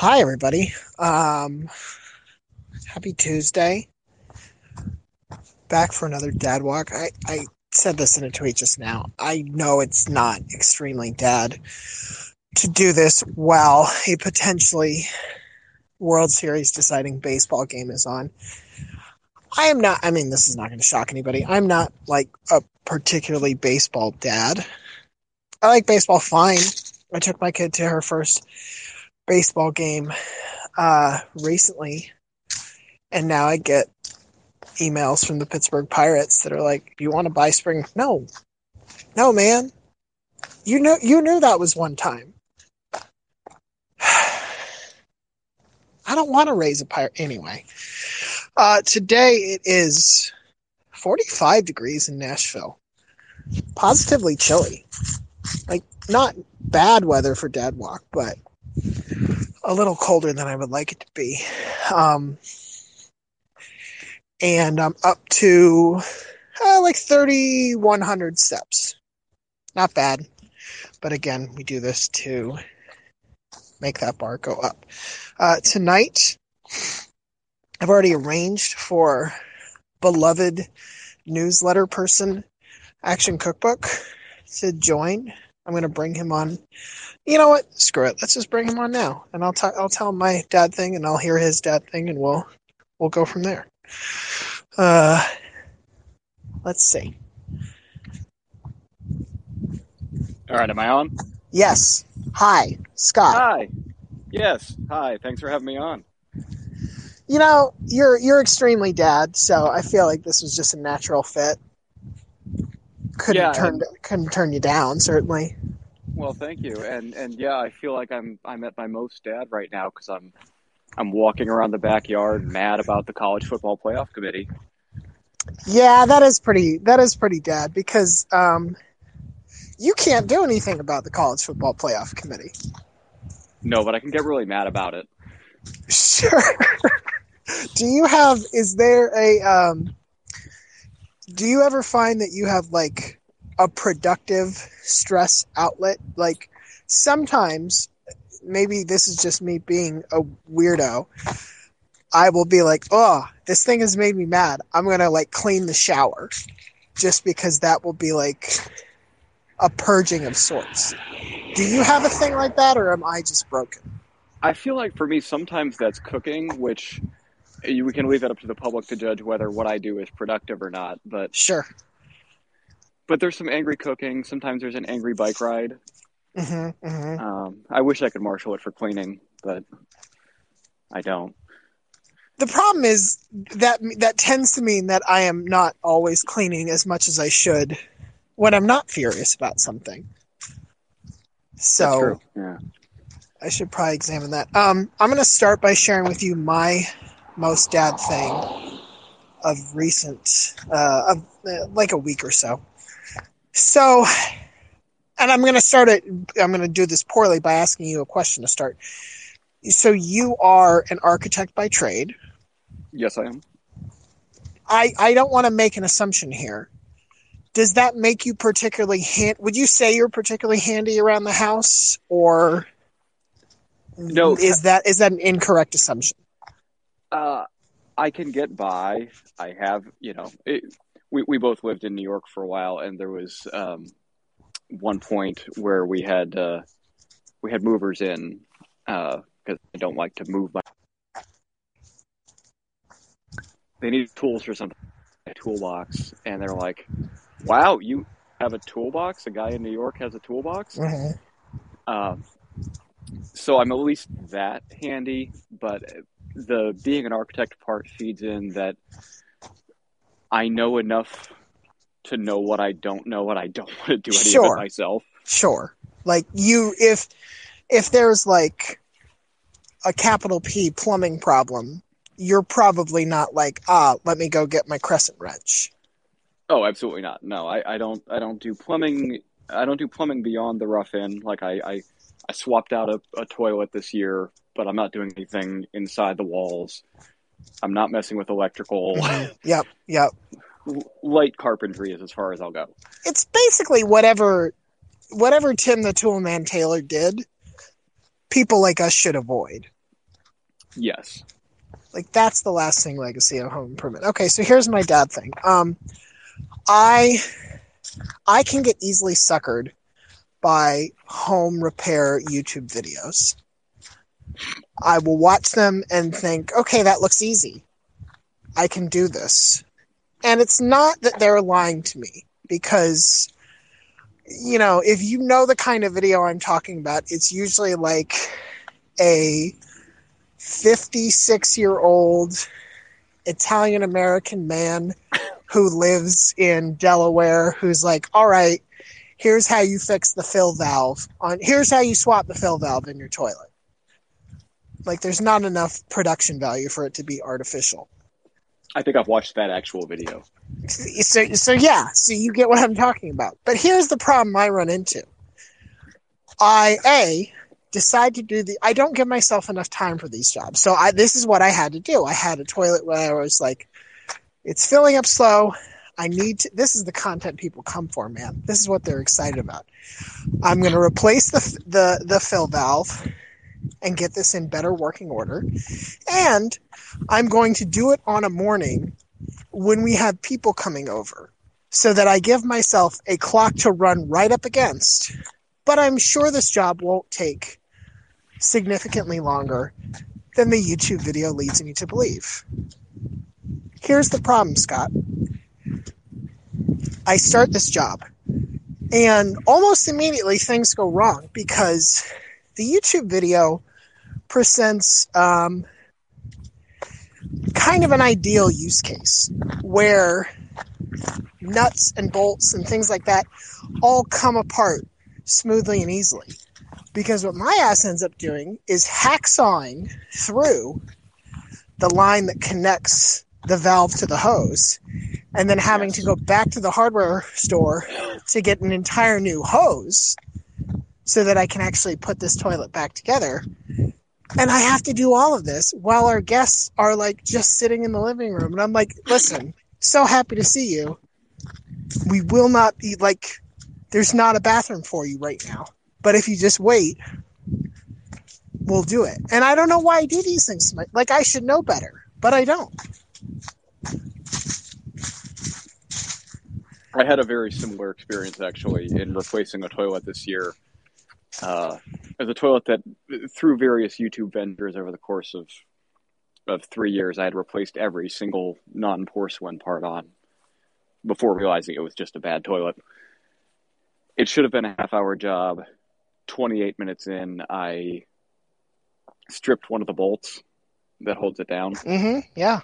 Hi, everybody. Um, happy Tuesday. Back for another dad walk. I, I said this in a tweet just now. I know it's not extremely dad to do this while a potentially World Series deciding baseball game is on. I am not, I mean, this is not going to shock anybody. I'm not like a particularly baseball dad. I like baseball fine. I took my kid to her first baseball game uh, recently, and now I get emails from the Pittsburgh Pirates that are like, you want to buy spring?" No, no, man. You know, you knew that was one time. I don't want to raise a pirate anyway. Uh, today it is 45 degrees in Nashville. Positively chilly. Like, not bad weather for Dad walk, but a little colder than I would like it to be. Um, and I'm up to uh, like 3,100 steps. Not bad. But again, we do this to make that bar go up. Uh, tonight, I've already arranged for beloved newsletter person, Action Cookbook, to join. I'm going to bring him on. You know what? Screw it. Let's just bring him on now, and I'll t- I'll tell my dad thing, and I'll hear his dad thing, and we'll we'll go from there. Uh, let's see. All right, am I on? Yes. Hi, Scott. Hi. Yes. Hi. Thanks for having me on. You know, you're you're extremely dad, so I feel like this was just a natural fit. Couldn't Yeah, turn couldn't turn you down, certainly. Well, thank you. And and yeah, I feel like I'm I'm at my most dad right now because I'm I'm walking around the backyard mad about the college football playoff committee. Yeah, that is pretty that is pretty dad because um you can't do anything about the college football playoff committee. No, but I can get really mad about it. Sure. do you have is there a um do you ever find that you have like a productive stress outlet? Like sometimes maybe this is just me being a weirdo. I will be like, "Oh, this thing has made me mad. I'm going to like clean the shower." Just because that will be like a purging of sorts. Do you have a thing like that or am I just broken? I feel like for me sometimes that's cooking, which you, we can leave it up to the public to judge whether what I do is productive or not. But Sure. But there's some angry cooking. Sometimes there's an angry bike ride. Mhm. Mhm. Um, I wish I could marshal it for cleaning, but I don't. the problem is that that tends to mean that I am not always cleaning as much as I should when I'm not furious about something. So. Yeah. I should probably examine that. Um, I'm going to start by sharing with you my most dad thing of recent, uh, of uh, like a week or so. So, and I'm going to start it. I'm going to do this poorly by asking you a question to start. So you are an architect by trade. Yes, I am. I, I don't want to make an assumption here. Does that make you particularly hand? Would you say you're particularly handy around the house, or No. Is that is that an incorrect assumption? Uh, I can get by. I have, you know, it, we we both lived in New York for a while, and there was um, one point where we had uh, we had movers in because I don't like to move my. They need tools for something, a toolbox, and they're like, "Wow, you have a toolbox? A guy in New York has a toolbox?" Mhm. Um, so I'm at least that handy, but the being an architect part feeds in that I know enough to know what I don't know, and I don't want to do any of Sure. it myself. Sure. Like you, if if there's like a capital P plumbing problem, you're probably not like, ah, let me go get my crescent wrench. Oh, absolutely not. No, I, I don't. I don't do plumbing. I don't do plumbing beyond the rough in. Like I, I, I swapped out a, a toilet this year, but I'm not doing anything inside the walls. I'm not messing with electrical. Yep, yep. Light carpentry is as far as I'll go. It's basically whatever whatever Tim the Toolman Taylor did, people like us should avoid. Yes. Like that's the lasting legacy of home improvement. Okay, so here's my dad thing. Um, I I can get easily suckered by home repair YouTube videos. I will watch them and think, okay, that looks easy. I can do this. And it's not that they're lying to me because, you know, if you know the kind of video I'm talking about, it's usually like a 56 year old Italian American man who lives in Delaware who's like, all right, here's how you fix the fill valve on here's how you swap the fill valve in your toilet. Like there's not enough production value for it to be artificial. I think I've watched that actual video. So so yeah, so you get what I'm talking about. But here's the problem I run into. I a decide to do the I don't give myself enough time for these jobs. So I this is what I had to do. I had a toilet where I was like it's filling up slow. I need to this is the content people come for, man. This is what they're excited about. I'm going to replace the the the fill valve and get this in better working order. And I'm going to do it on a morning when we have people coming over so that I give myself a clock to run right up against. But I'm sure this job won't take significantly longer than the YouTube video leads me to believe. Here's the problem, Scott. I start this job, and almost immediately things go wrong because the YouTube video presents um, kind of an ideal use case where nuts and bolts and things like that all come apart smoothly and easily. Because what my ass ends up doing is hacksawing through the line that connects the valve to the hose and then having to go back to the hardware store to get an entire new hose so that I can actually put this toilet back together. And I have to do all of this while our guests are like just sitting in the living room. And I'm like, listen, so happy to see you. We will not be like, there's not a bathroom for you right now. But if you just wait, we'll do it. And I don't know why I do these things. Like, I should know better, but I don't. I had a very similar experience actually in replacing a toilet this year. Uh, as a toilet that, through various YouTube vendors over the course of of three years, I had replaced every single non porcelain part on before realizing it was just a bad toilet. It should have been a half hour job. 28 minutes in, I stripped one of the bolts that holds it down. Mm-hmm. Yeah.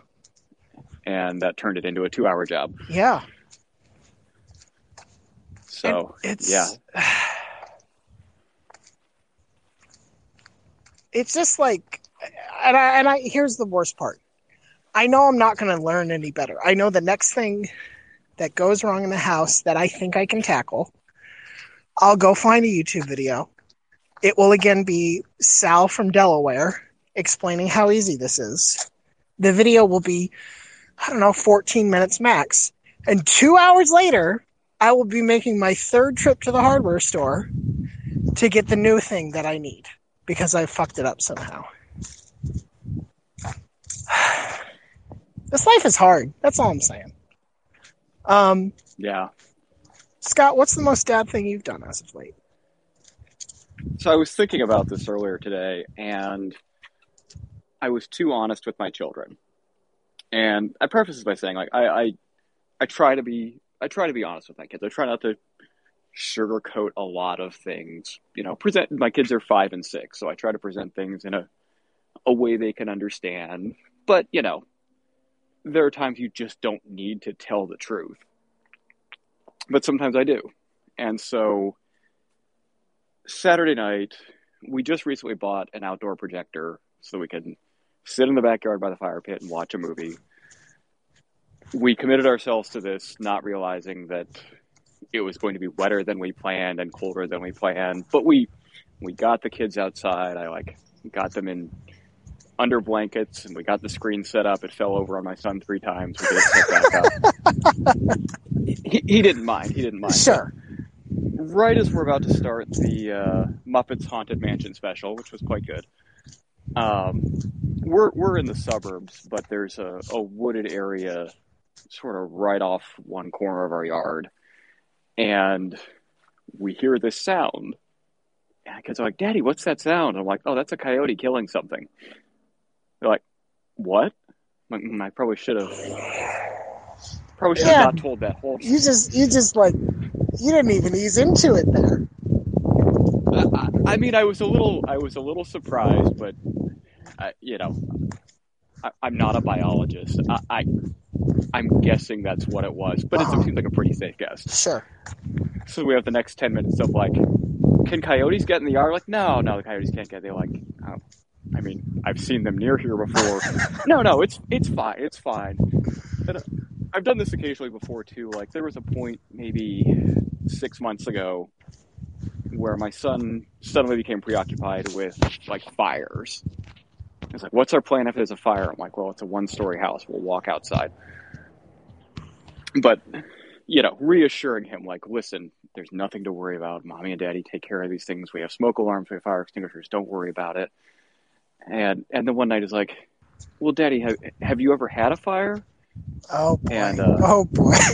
And that turned it into a two hour job. Yeah. So it's yeah. It's just like, and I, and I here's the worst part. I know I'm not going to learn any better. I know the next thing that goes wrong in the house that I think I can tackle. I'll go find a YouTube video. It will again be Sal from Delaware explaining how easy this is. The video will be, I don't know, 14 minutes max. And two hours later, I will be making my third trip to the hardware store to get the new thing that I need because I fucked it up somehow. this life is hard. That's all I'm saying. Um, yeah. Scott, what's the most dad thing you've done as of late? So I was thinking about this earlier today, and I was too honest with my children. And I preface this by saying, like, I, I, I try to be I try to be honest with my kids. I try not to sugarcoat a lot of things. You know, present my kids are five and six, so I try to present things in a a way they can understand. But, you know, there are times you just don't need to tell the truth. But sometimes I do. And so Saturday night, we just recently bought an outdoor projector so we can sit in the backyard by the fire pit and watch a movie we committed ourselves to this, not realizing that it was going to be wetter than we planned and colder than we planned. But we we got the kids outside. I like got them in under blankets, and we got the screen set up. It fell over on my son three times. We set back up. he, he didn't mind. He didn't mind. Sure. Right as we're about to start the uh, Muppets Haunted Mansion special, which was quite good, um, we're we're in the suburbs, but there's a, a wooded area sort of right off one corner of our yard, and we hear this sound. And kids are like, "Daddy, what's that sound?" I'm like, "Oh, that's a coyote killing something." They're like, "What?" Like, "Mm, I probably should have. Probably should have Yeah. not told that whole. You just you just like you didn't even ease into it there. I, I mean, I was a little, I was a little surprised, but I, you know, I, I'm not a biologist. I, I, I'm guessing that's what it was, but it seems like a pretty safe guess. Sure. So we have the next ten minutes of like, can coyotes get in the yard? Like, no, no, the coyotes can't get. They're like, oh, I mean, I've seen them near here before. no, no, it's it's fine, it's fine. And uh, I've done this occasionally before too. Like, there was a point maybe six months ago where my son suddenly became preoccupied with like fires. He's like, "What's our plan if there's a fire?" I'm like, "Well, it's a one-story house. We'll walk outside." But you know, reassuring him, like, "Listen, there's nothing to worry about. Mommy and Daddy take care of these things. We have smoke alarms, we have fire extinguishers. Don't worry about it." And and then one night he's like, "Well, Daddy, have have you ever had a fire?" Oh boy. And, uh, oh boy.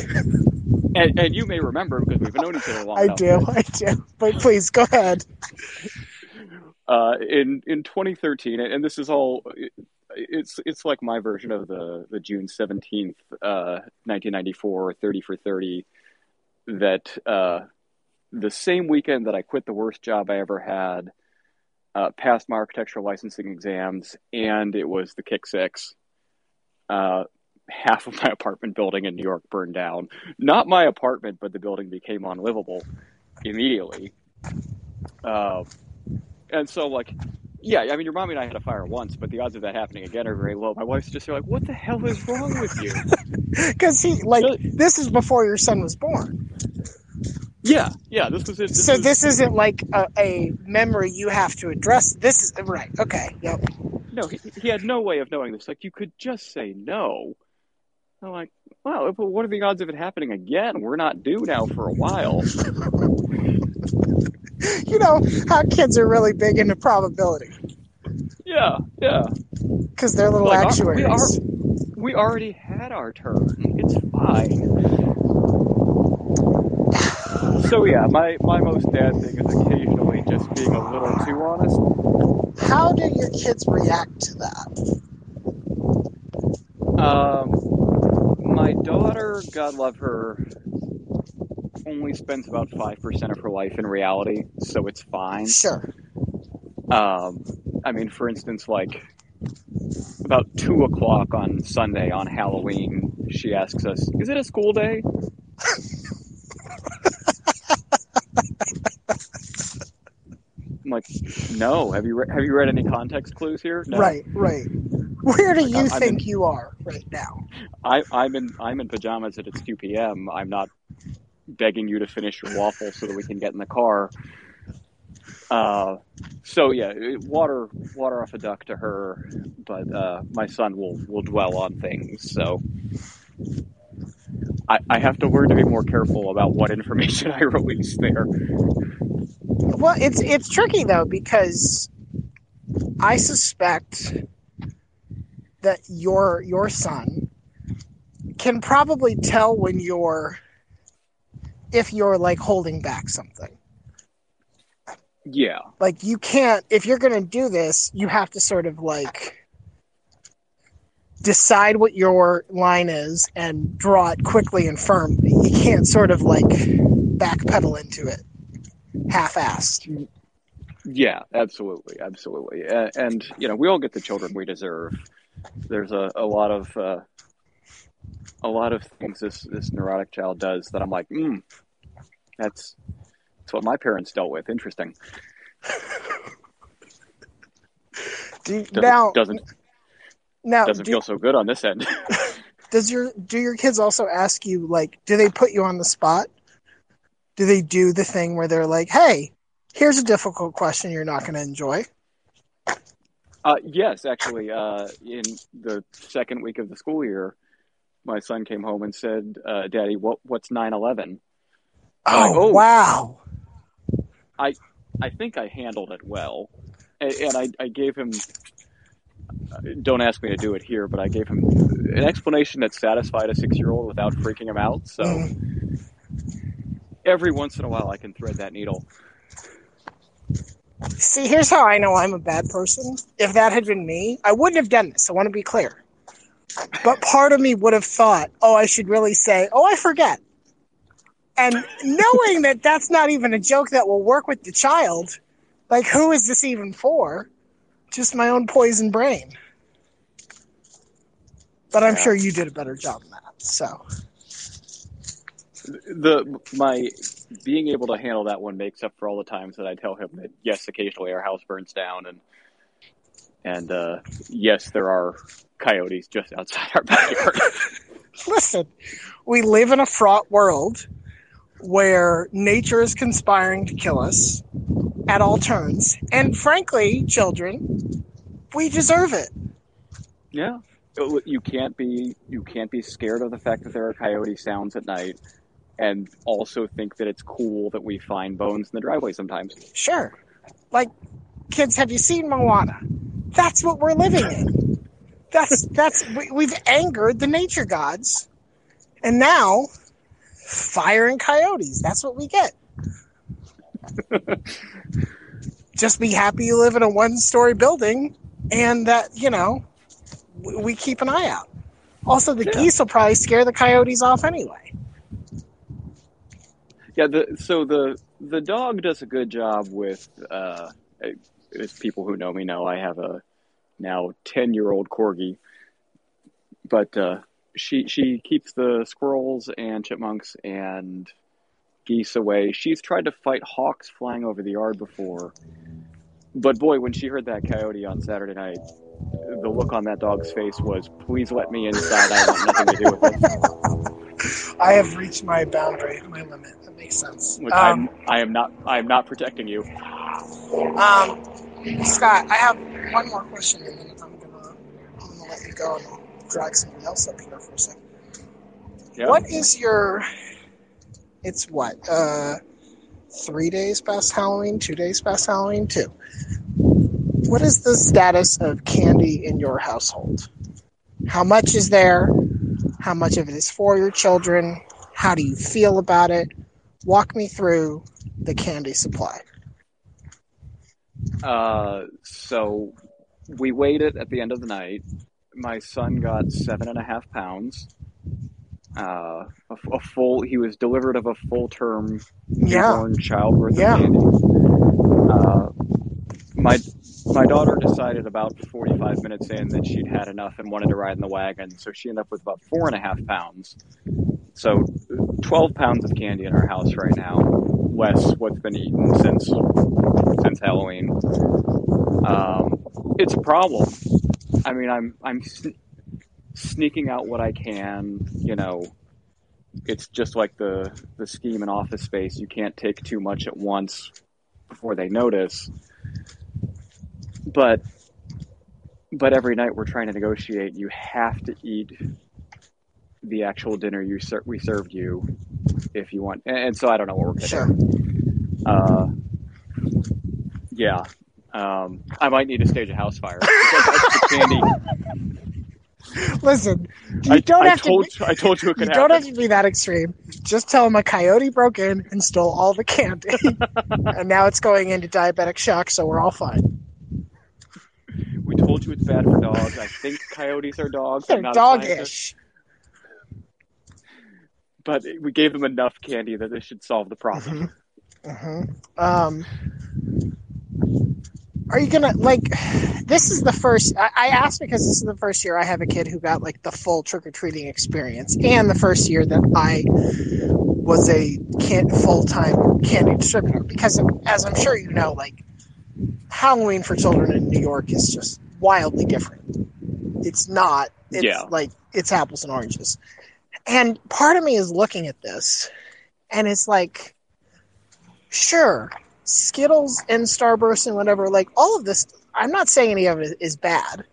And, and you may remember because we've known each other a long time. I enough. do. I do. But please go ahead. Uh, in in 2013, and this is all. It's it's like my version of the the June 17th, uh, 1994, 30 for 30. That uh, the same weekend that I quit the worst job I ever had, uh, passed my architectural licensing exams, and it was the Kick Six. Uh, half of my apartment building in New York burned down. Not my apartment, but the building became unlivable immediately. And so, like, yeah, I mean, your mommy and I had a fire once, but the odds of that happening again are very low. My wife's just like, "What the hell is wrong with you?" Because he like Really? this is before your son was born. yeah, yeah. This was it. This so was- this isn't like a, a memory you have to address. This is right. Okay. Yep. no, he, he had no way of knowing this. Like, you could just say no. I'm like, well, what are the odds of it happening again? We're not due now for a while. You know how kids are really big into probability Yeah, yeah. because they're little Like, our- actuaries. we are- We already had our turn. It's fine. So yeah, my my most dad thing is occasionally just being a little too honest. How do your kids react to that? Um, my daughter, God love her, only spends about five percent of her life in reality, so it's fine. Sure. Um, I mean, for instance, like about two o'clock on Sunday on Halloween, she asks us, "Is it a school day?" I'm like, "No. Have you re- have you read any context clues here?" No. Right. Right. Where do you I'm think in- you are right now? I, I'm in I'm in pajamas and it's 2 p.m. I'm not begging you to finish your waffle so that we can get in the car. Uh, so yeah, water water off a duck to her, but uh, my son will will dwell on things. So I, I have to learn to be more careful about what information I release there. Well, it's it's tricky though because I suspect that your your son can probably tell when you're if you're like holding back something. Yeah, Like you can't if you're going to do this, you have to sort of like decide what your line is and draw it quickly and firmly. You can't sort of like backpedal into it half-assed. yeah, absolutely, absolutely, and, and you know we all get the children we deserve. There's a, a lot of uh, a lot of things this this neurotic child does that I'm like, mm, that's that's what my parents dealt with. Interesting. Do you, Doesn't, now doesn't now doesn't do, feel so good on this end. does your do your kids also ask you like do they put you on the spot? Do they do the thing where they're like, "Hey, here's a difficult question you're not going to enjoy." Uh, yes, actually, uh, in the second week of the school year, my son came home and said, uh, "Daddy, what what's 9/11?" Oh, oh. wow. I think I handled it well, and, and I, I gave him. don't ask me to do it here, but I gave him an explanation that satisfied a six year old without freaking him out. So Mm. every once in a while, I can thread that needle. See, here's how I know I'm a bad person. If that had been me, I wouldn't have done this. I want to be clear. But part of me would have thought, oh, I should really say, oh, I forget. And knowing that that's not even a joke that will work with the child, like, who is this even for? Just my own poison brain. But I'm Yeah. sure you did a better job than that. So, The my being able to handle that one makes up for all the times that I tell him that yes, occasionally our house burns down, and and uh, yes, there are coyotes just outside our backyard. listen, we live in a fraught world where nature is conspiring to kill us at all turns. And frankly, children, we deserve it. Yeah. You can't be you can't be scared of the fact that there are coyote sounds at night and also think that it's cool that we find bones in the driveway sometimes. Sure. Like, kids, have you seen Moana? That's what we're living in. That's, that's, we, we've angered the nature gods. And now, fire and coyotes. That's what we get. Just be happy you live in a one story building and that, you know, we, we keep an eye out. Also, the Yeah. geese will probably scare the coyotes off anyway. Yeah, the so the the dog does a good job with uh as people who know me know, I have a now 10-year-old corgi. But uh she she keeps the squirrels and chipmunks and geese away. She's tried to fight hawks flying over the yard before. But boy, when she heard that coyote on Saturday night, the look on that dog's face was, "Please let me inside. I want nothing to do with it." I have reached my boundary, my limit. That makes sense. Um, I'm, I am not. I am not protecting you. Um, Scott, I have one more question, and then I'm gonna I'm gonna let you go and I'll drag somebody else up here for a second. Yeah. What is your? It's what? Uh, three days past Halloween. Two days past Halloween. Two. What is the status of candy in your household? How much is there? How much of it is for your children? How do you feel about it? Walk me through the candy supply. Uh, so we weighed it at the end of the night. My son got seven and a half pounds. Uh, a, a full. He was delivered of a full term Yeah. newborn child worth Yeah. of candy. Uh, my my daughter decided about 45 minutes in that she'd had enough and wanted to ride in the wagon, so she ended up with about four and a half pounds. So 12 pounds of candy in our house right now, less what's been eaten since since Halloween. Um, it's a problem. I mean, I'm I'm sn- sneaking out what I can. You know, it's just like the the scheme in Office Space. You can't take too much at once before they notice. But but every night we're trying to negotiate. You have to eat the actual dinner you ser- we served you if you want. And, and so I don't know what we're gonna Sure. do. Uh, yeah. Um, I might need to stage a house fire. Candy. Listen, you I, don't I have told to. I told you it Be, you could don't have to be that extreme. Just tell them a coyote broke in and stole all the candy, and now it's going into diabetic shock, so we're all fine. We told you it's bad for dogs. I think coyotes are dogs. They're a but we gave them enough candy that this should solve the problem. hmm Um, are you gonna like? This is the first. I, I asked because this is the first year I have a kid who got like the full trick or treating experience, and the first year that I was a can, full time candy distributor. Because as I'm sure you know, like Halloween for children in New York is just wildly different. It's not. It's Yeah. like it's apples and oranges. And part of me is looking at this, and it's like sure, Skittles and Starburst and whatever, like all of this, I'm not saying any of it is bad,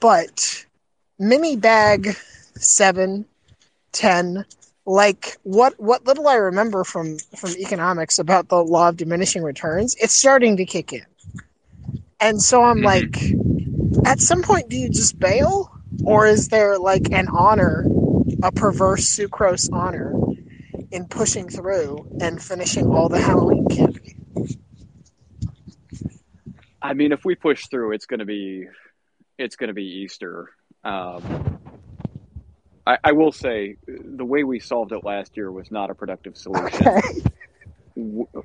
but mini bag seven, ten, like what what little I remember from from economics about the law of diminishing returns, it's starting to kick in. And so I'm Mhm. like at some point, do you just bail, or is there like an honor, a perverse sucrose honor, in pushing through and finishing all the Halloween candy? I mean, if we push through, it's going to be it's going to be Easter. Um, I, I, will say the way we solved it last year was not a productive solution. Okay.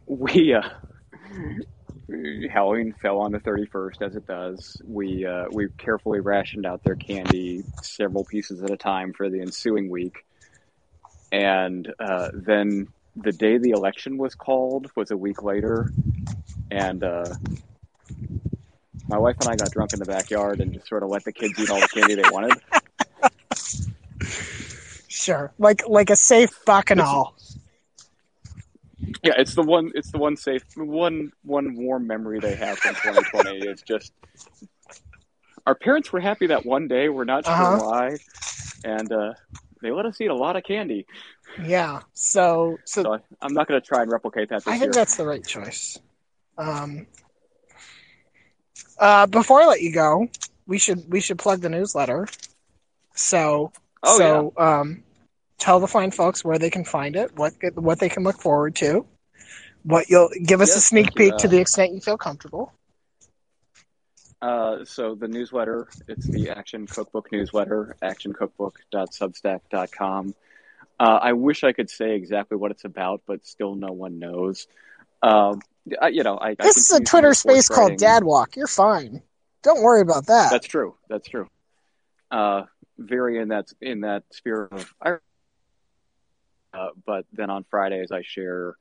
We uh, Halloween fell on the thirty first, as it does. We uh, we carefully rationed out their candy several pieces at a time for the ensuing week, and uh, then the day the election was called was a week later, and uh, my wife and I got drunk in the backyard and just sort of let the kids eat all the candy they wanted. Sure, like like a safe bacchanal. Yeah, it's the one. It's the one safe, one one warm memory they have from 2020. is just our parents were happy that one day. We're not sure uh-huh. why, and uh, they let us eat a lot of candy. Yeah, so so, so I'm not going to try and replicate that. I think year. that's the right choice. Um, uh, before I let you go, we should we should plug the newsletter. So oh, so yeah. um, tell the fine folks where they can find it, what what they can look forward to, what you'll give us yes, a sneak peek uh, to the extent you feel comfortable. Uh, so the newsletter, it's the Action Cookbook newsletter, actioncookbook.substack.com. Uh, I wish I could say exactly what it's about, but still no one knows. Um, I, you know, I, this I is a Twitter space called Dad Walk. You're fine. Don't worry about that. That's true. That's true. Uh, very in that in that spirit of. Uh, but then on Fridays I share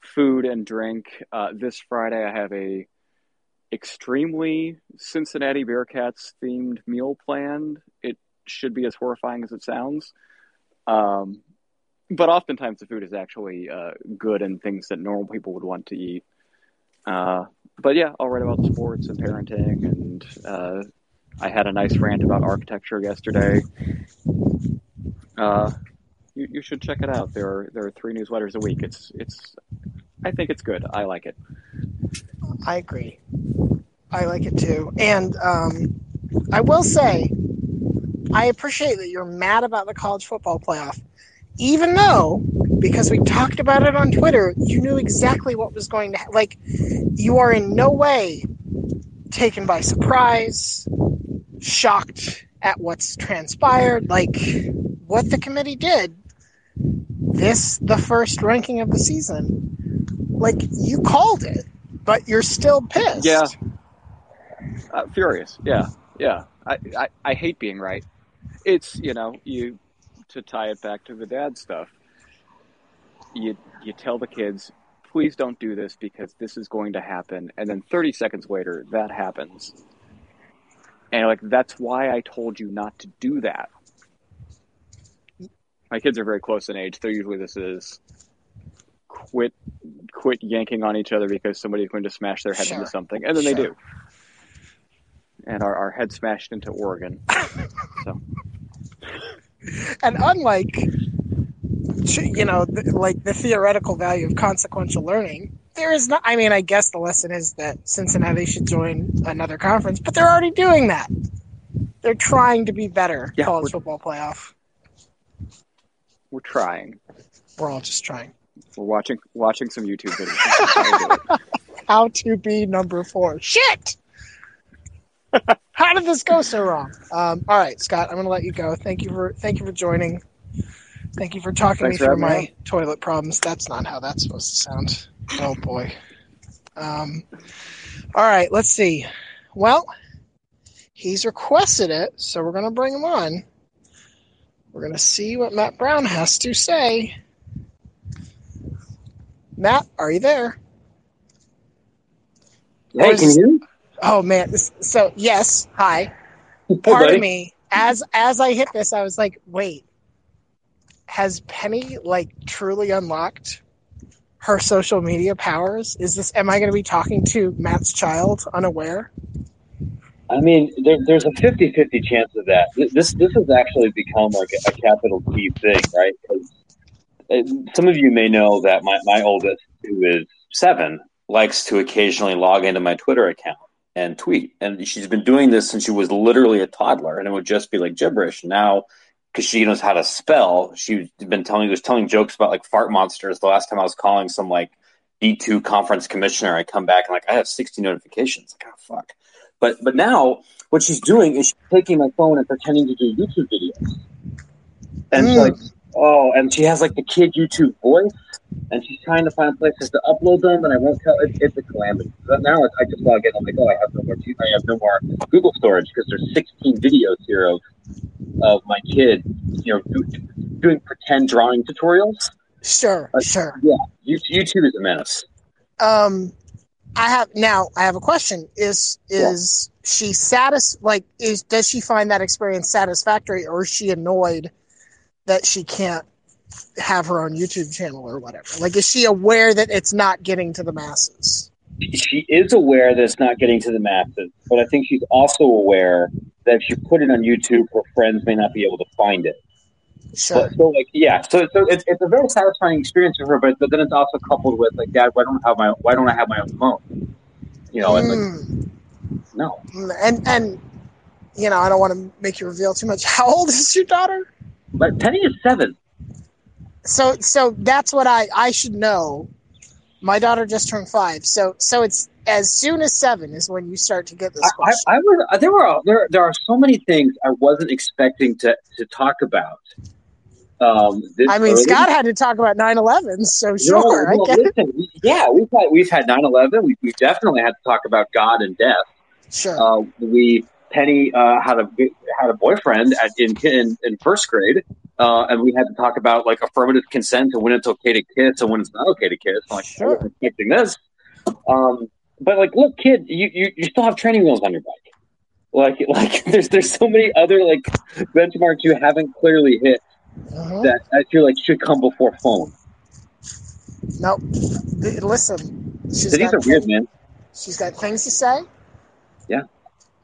food and drink. Uh, this Friday I have a extremely Cincinnati Bearcats themed meal planned. It should be as horrifying as it sounds. Um, but oftentimes the food is actually uh, good and things that normal people would want to eat. Uh, but yeah, I'll write about sports and parenting, and uh, I had a nice rant about architecture yesterday. Uh, you, you should check it out. There are there are three newsletters a week. It's it's I think it's good. I like it. I agree. I like it too, and um, I will say, I appreciate that you're mad about the college football playoff even though because we talked about it on Twitter, you knew exactly what was going to ha- like you are in no way taken by surprise, shocked at what's transpired, like what the committee did. This the first ranking of the season. Like you called it, but you're still pissed. Yeah. Uh, furious. Yeah. Yeah. I, I I hate being right. It's, you know, you to tie it back to the dad stuff, you you tell the kids, please don't do this because this is going to happen, and then 30 seconds later, that happens, and like that's why I told you not to do that. My kids are very close in age. They're usually this is quit quit yanking on each other because somebody's going to smash their head sure. into something, and then sure. they do. And our, our head smashed into Oregon. so and unlike you know like the theoretical value of consequential learning there is not i mean i guess the lesson is that cincinnati should join another conference but they're already doing that. They're trying to be better yeah, college football playoff. We're trying. We're all just trying. We're watching watching some youtube videos. How to be number four. Shit how did this go so wrong? Um, all right, Scott, I'm going to let you go. Thank you for thank you for joining. Thank you for talking Thanks me through my me. toilet problems. That's not how that's supposed to sound. Oh boy. Um, all right, let's see. Well, he's requested it, so we're going to bring him on. We're going to see what Matt Brown has to say. Matt, are you there? Hey, can you? Oh man, so yes, hi. Part of me, as as I hit this, I was like, wait, has Penny like truly unlocked her social media powers? Is this? Am I going to be talking to Matt's child unaware? I mean, there, there's a 50-50 chance of that. This this has actually become like a, a capital T thing, right? Some of you may know that my, my oldest, who is seven, likes to occasionally log into my Twitter account and tweet. And she's been doing this since she was literally a toddler, and it would just be like gibberish. Now, because she knows how to spell, she's been telling was telling jokes about like fart monsters. The last time I was calling some like D two conference commissioner, I come back and like I have sixty notifications. Like, oh fuck. But but now what she's doing is she's taking my phone and pretending to do YouTube videos. And mm. like, oh, and she has like the kid YouTube voice, and she's trying to find places to upload them, and I won't tell. It, it's a calamity. But now I just log in. I'm like, oh, I have no more. I have no more Google storage because there's 16 videos here of of my kid, you know, do, doing pretend drawing tutorials. Sure, uh, sure. Yeah, YouTube is a mess. Um, I have now. I have a question. Is is yeah. she satis like is does she find that experience satisfactory, or is she annoyed that she can't have her own YouTube channel or whatever? Like, is she aware that it's not getting to the masses? She is aware that it's not getting to the masses, but I think she's also aware that if you put it on YouTube, her friends may not be able to find it. Sure. But, so like yeah, so so it's, it's a very satisfying experience for her, but, but then it's also coupled with like, Dad, why don't I have my why don't I have my own phone? You know, and like, mm. no, and and you know, I don't want to make you reveal too much. How old is your daughter? But Penny is seven. So so that's what I I should know. My daughter just turned five, so so it's as soon as seven is when you start to get this question. I, I, I was there were there there are so many things I wasn't expecting to to talk about. Um, I mean, early. Scott had to talk about 9-11, so sure. No, listen, we, yeah, we've had we've had 9-11. We, we definitely had to talk about God and death. Sure. Uh, we Penny uh, had a had a boyfriend at, in, in, in first grade, uh, and we had to talk about like affirmative consent and when it's okay to kiss and when it's not okay to kiss. I'm like, sure. Expecting this. Um, but like, look, kid, you, you you still have training wheels on your bike. Like like there's there's so many other like benchmarks you haven't clearly hit uh-huh. that I feel like should come before phone. No, listen. She's These are weird, man. She's got things to say. Yeah.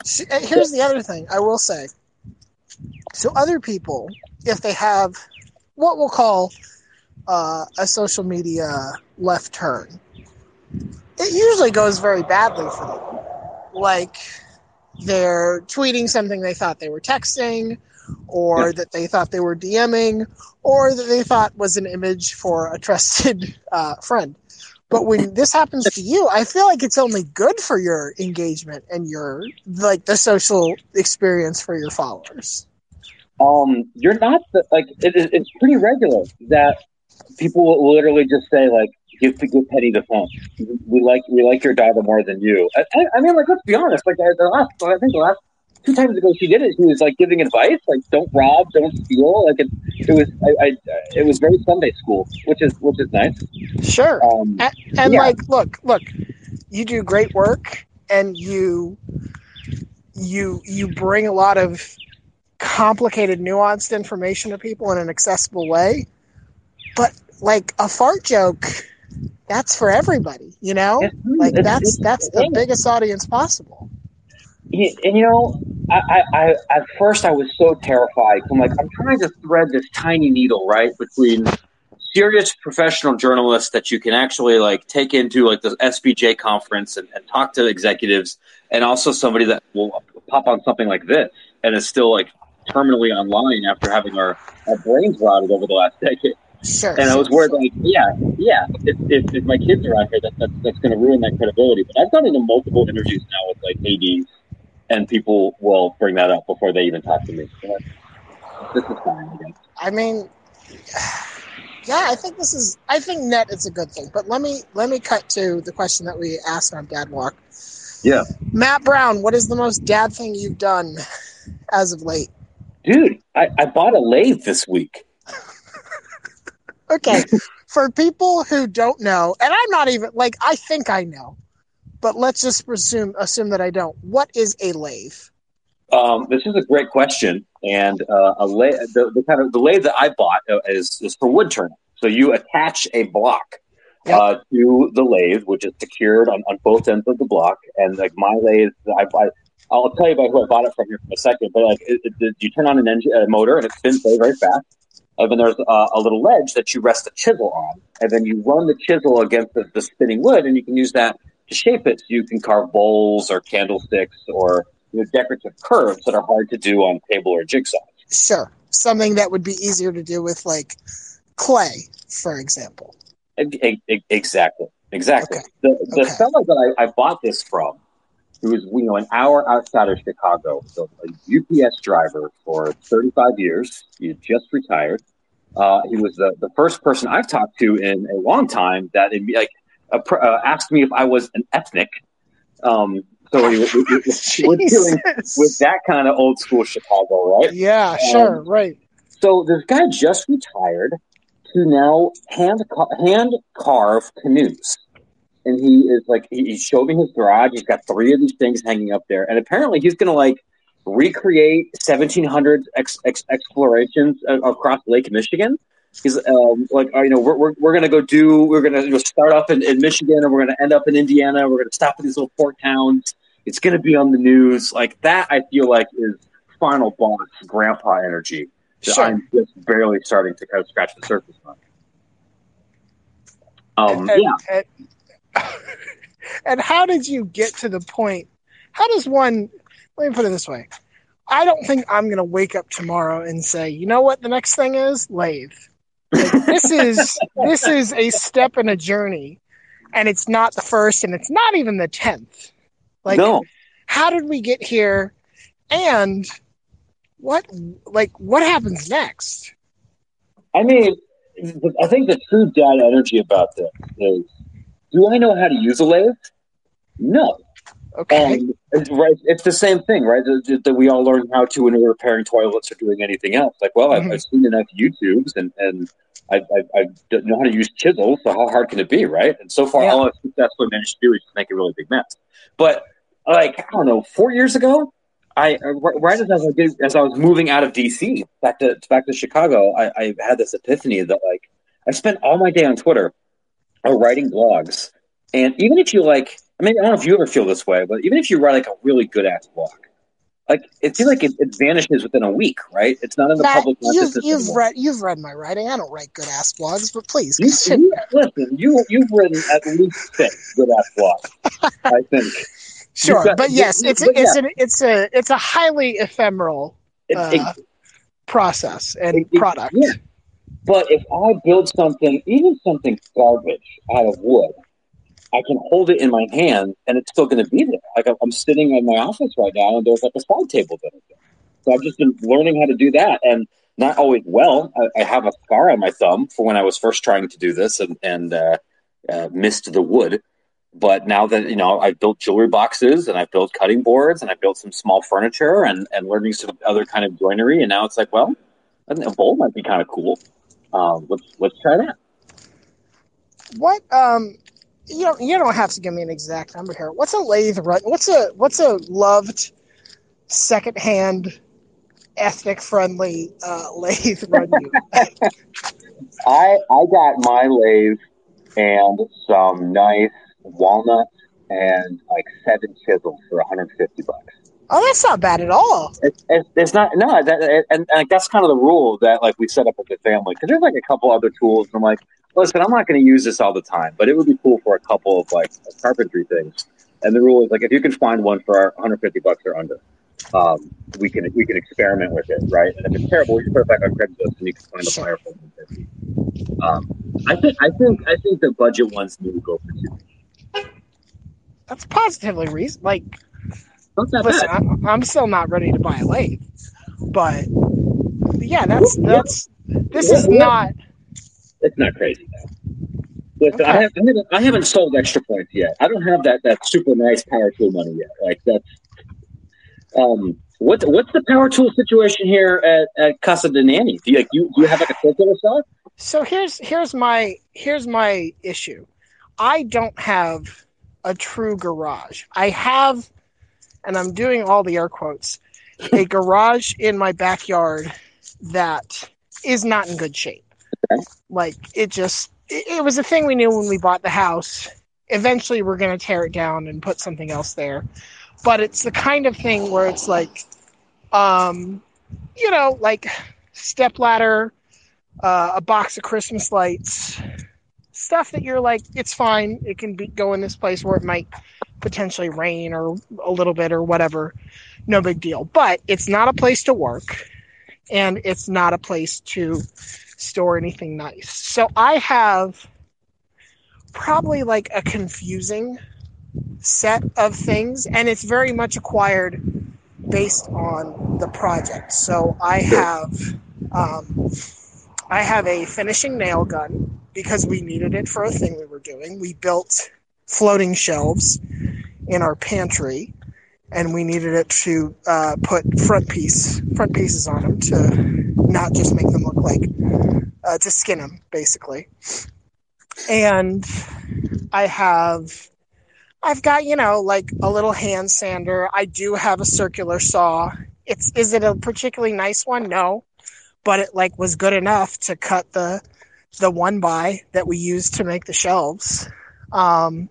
She, here's the other thing I will say. So other people, if they have what we'll call uh, a social media left turn, it usually goes very badly for them. Like they're tweeting something they thought they were texting, or that they thought they were DMing, or that they thought was an image for a trusted uh, friend. But when this happens to you, I feel like it's only good for your engagement and your like the social experience for your followers. Um, you're not the, like it, it's pretty regular that people will literally just say like give to give Penny the phone. We like we like your daughter more than you. I, I, mean, like let's be honest. Like the last, I think the last two times ago she did it. She was like giving advice, like don't rob, don't steal. Like it, it was, I, I it was very Sunday school, which is which is nice. Sure. Um, and, and yeah. like, look, look, you do great work, and you you you bring a lot of complicated, nuanced information to people in an accessible way. But like a fart joke, that's for everybody, you know. Like that's that's the biggest audience possible and you know, I, I, at first I was so terrified. I'm like, I'm trying to thread this tiny needle right between serious professional journalists that you can actually like take into like the SBJ conference and, and talk to executives, and also somebody that will pop on something like this and is still like terminally online after having our, our brains rotted over the last decade. Sure, and I was worried, like, yeah, yeah, if, if, if my kids are out here, that, that that's going to ruin that credibility. But I've gone into multiple interviews now with like ADs and people will bring that up before they even talk to me. So this is fine, I guess. I mean, yeah, I think this is. I think net it's a good thing. But let me let me cut to the question that we asked on Dad Walk. Yeah, Matt Brown, what is the most dad thing you've done as of late? Dude, I, I bought a lathe this week. okay, for people who don't know, and I'm not even like I think I know but let's just presume assume that I don't. What is a lathe? Um, this is a great question, and uh, a lathe, the, the, kind of the lathe that I bought uh, is, is for wood turning. So you attach a block yep. uh, to the lathe, which is secured on, on both ends of the block. And like my lathe, I, I I'll tell you about who I bought it from here for a second. But like, it, it, you turn on an engine, a motor, and it spins very very fast. And then there's a, a, little ledge that you rest a chisel on, and then you run the chisel against the, the spinning wood, and you can use that to shape it so you can carve bowls or candlesticks or you know, decorative curves that are hard to do on table or jigsaw. Sure. Something that would be easier to do with like clay, for example. Exactly. Exactly. Okay. The, the Okay. fellow that I, I bought this from, who was you know an hour outside of Chicago, so a UPS driver for 35 years. He had just retired. Uh, he was the, the first person I've talked to in a long time that it, like uh, uh, asked me if I was an ethnic. Um, so we, we, we, we're dealing with that kind of old school Chicago, right? Yeah, sure, right. So this guy just retired to now hand hand carve canoes, and he is like he, he showed me his garage. He's got three of these things hanging up there, and apparently he's going to like recreate 1700 ex, ex, explorations across Lake Michigan. He's um, like, uh, you know, we're, we're, we're going to go do, we're going to you know, start up in, in Michigan and we're going to end up in Indiana. We're going to stop at these little port towns. It's going to be on the news. Like that, I feel like is final boss grandpa energy that Sure. I'm just barely starting to kind of scratch the surface on. Um, and, yeah, and, and how did you get to the point? How does one? Let me put it this way. I don't think I'm going to wake up tomorrow and say, you know what, the next thing is lathe. Like, this is this is a step in a journey, and it's not the first, and it's not even the tenth. Like, no, how did we get here? And what, like, what happens next? I mean, I think the true dad energy about this is: Do I know how to use a lathe? No. Okay, Um, it's, right, it's the same thing, right? That, we all learn how to when we're repairing toilets or doing anything else. Like, well, I've, Mhm. I've seen enough YouTubes and and I, I, I don't know how to use chisels, so how hard can it be, right? And so far, Yeah. all I've successfully managed to do is make a really big mess. But like, I don't know, four years ago, I uh, right as I was getting- as I was moving out of DC back to back to Chicago, I, I had this epiphany that like I spent all my day on Twitter or writing blogs, and even if you like, I mean, I don't know if you ever feel this way, but even if you write like a really good ass blog, like it seems like it, it vanishes within a week, right? It's not in the Matt, public you've you've read you've read my writing. I don't write good ass blogs, but please You, you, listen, you you've written at least six good ass blogs, I think. Sure, got- but yes, it's a, but it's an it's a it's a highly ephemeral Uh, it- process and it- product. yeah. But if I build something, even something garbage out of wood, I can hold it in my hand and it's still going to be there. Like I'm- sitting in my office right now and there's like a side table I. So I've just been learning how to do that and not always well. I, I have a scar on my thumb for when I was first trying to do this and, and uh, uh, missed the wood. But now that, you know, I've built jewelry boxes and I've built cutting boards and I've built some small furniture and, and learning some other kind of joinery. And now it's like, well, a bowl might be kind of cool. Um, let's let's try that. What um you don't you don't have to give me an exact number here. What's a lathe run? What's a what's a loved secondhand ethnic friendly uh, lathe run? I I got my lathe and some nice walnuts and like seven chisels for 150 bucks. Oh, that's not bad at all. It's, it's, it's not no, that, and, and like that's kind of the rule that like we set up with the family because there's like a couple other tools. And I'm like, listen, I'm not going to use this all the time, but it would be cool for a couple of like carpentry things. And the rule is like if you can find one for 150 bucks or under, um, we can we can experiment with it, right? And if it's terrible, you put it back on Craigslist and you can find a buyer for 150. Um, I think I think I think the budget ones need to go for two. That's positively reason. Like, listen. I'm, I'm still not ready to buy a lathe, but yeah, that's that's this is not. It's not crazy though. Listen, I, have, I, haven't, I haven't sold extra points yet. I don't have that, that super nice power tool money yet. Like that's um what what's the power tool situation here at, at Casa de Nani? Do you like you do you have like a circular saw? So here's here's my here's my issue. I don't have a true garage. I have, and I'm doing all the air quotes, a garage in my backyard that is not in good shape. Okay. Like it just it, it was a thing we knew when we bought the house. Eventually we're gonna tear it down and put something else there. But it's the kind of thing where it's like um you know, like step ladder, uh, a box of Christmas lights, stuff that you're like, it's fine. It can be go in this place where it might potentially rain or a little bit or whatever. No big deal. But it's not a place to work, and it's not a place to store anything nice. So I have probably like a confusing set of things, and it's very much acquired based on the project. So I have um, I have a finishing nail gun because we needed it for a thing we were doing. We built floating shelves in our pantry, and we needed it to uh, put front piece front pieces on them to not just make them look like uh, to skin them basically. And I have I've got, you know, like a little hand sander. I do have a circular saw. It's is it a particularly nice one? No. But it like was good enough to cut the the one by that we used to make the shelves. Um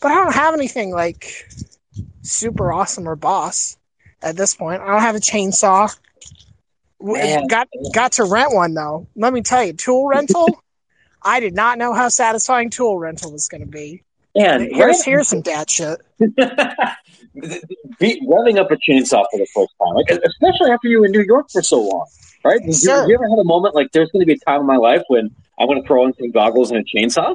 but I don't have anything like super awesome or boss at this point. I don't have a chainsaw. Man. Got got to rent one though. Let me tell you, tool rental. I did not know how satisfying tool rental was going to be. And Here's here's some dad shit. Be, revving up a chainsaw for the first time, like especially after you were in New York for so long, right? Have you, you ever had a moment like there's going to be a time in my life when I want to throw on some goggles and a chainsaw?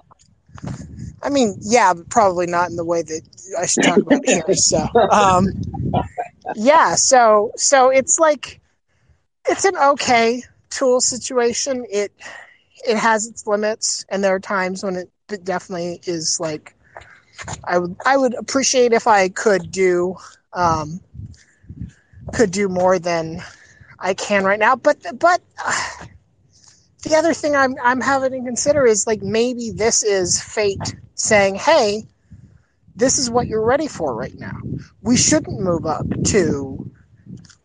I mean, yeah, but probably not in the way that I should talk about here. So, um, yeah, so so it's like it's an okay tool situation. It it has its limits, and there are times when it definitely is like I would I would appreciate if I could do um, could do more than I can right now. But but uh, the other thing I'm I'm having to consider is like maybe this is fate saying, "Hey, this is what you're ready for right now. We shouldn't move up to,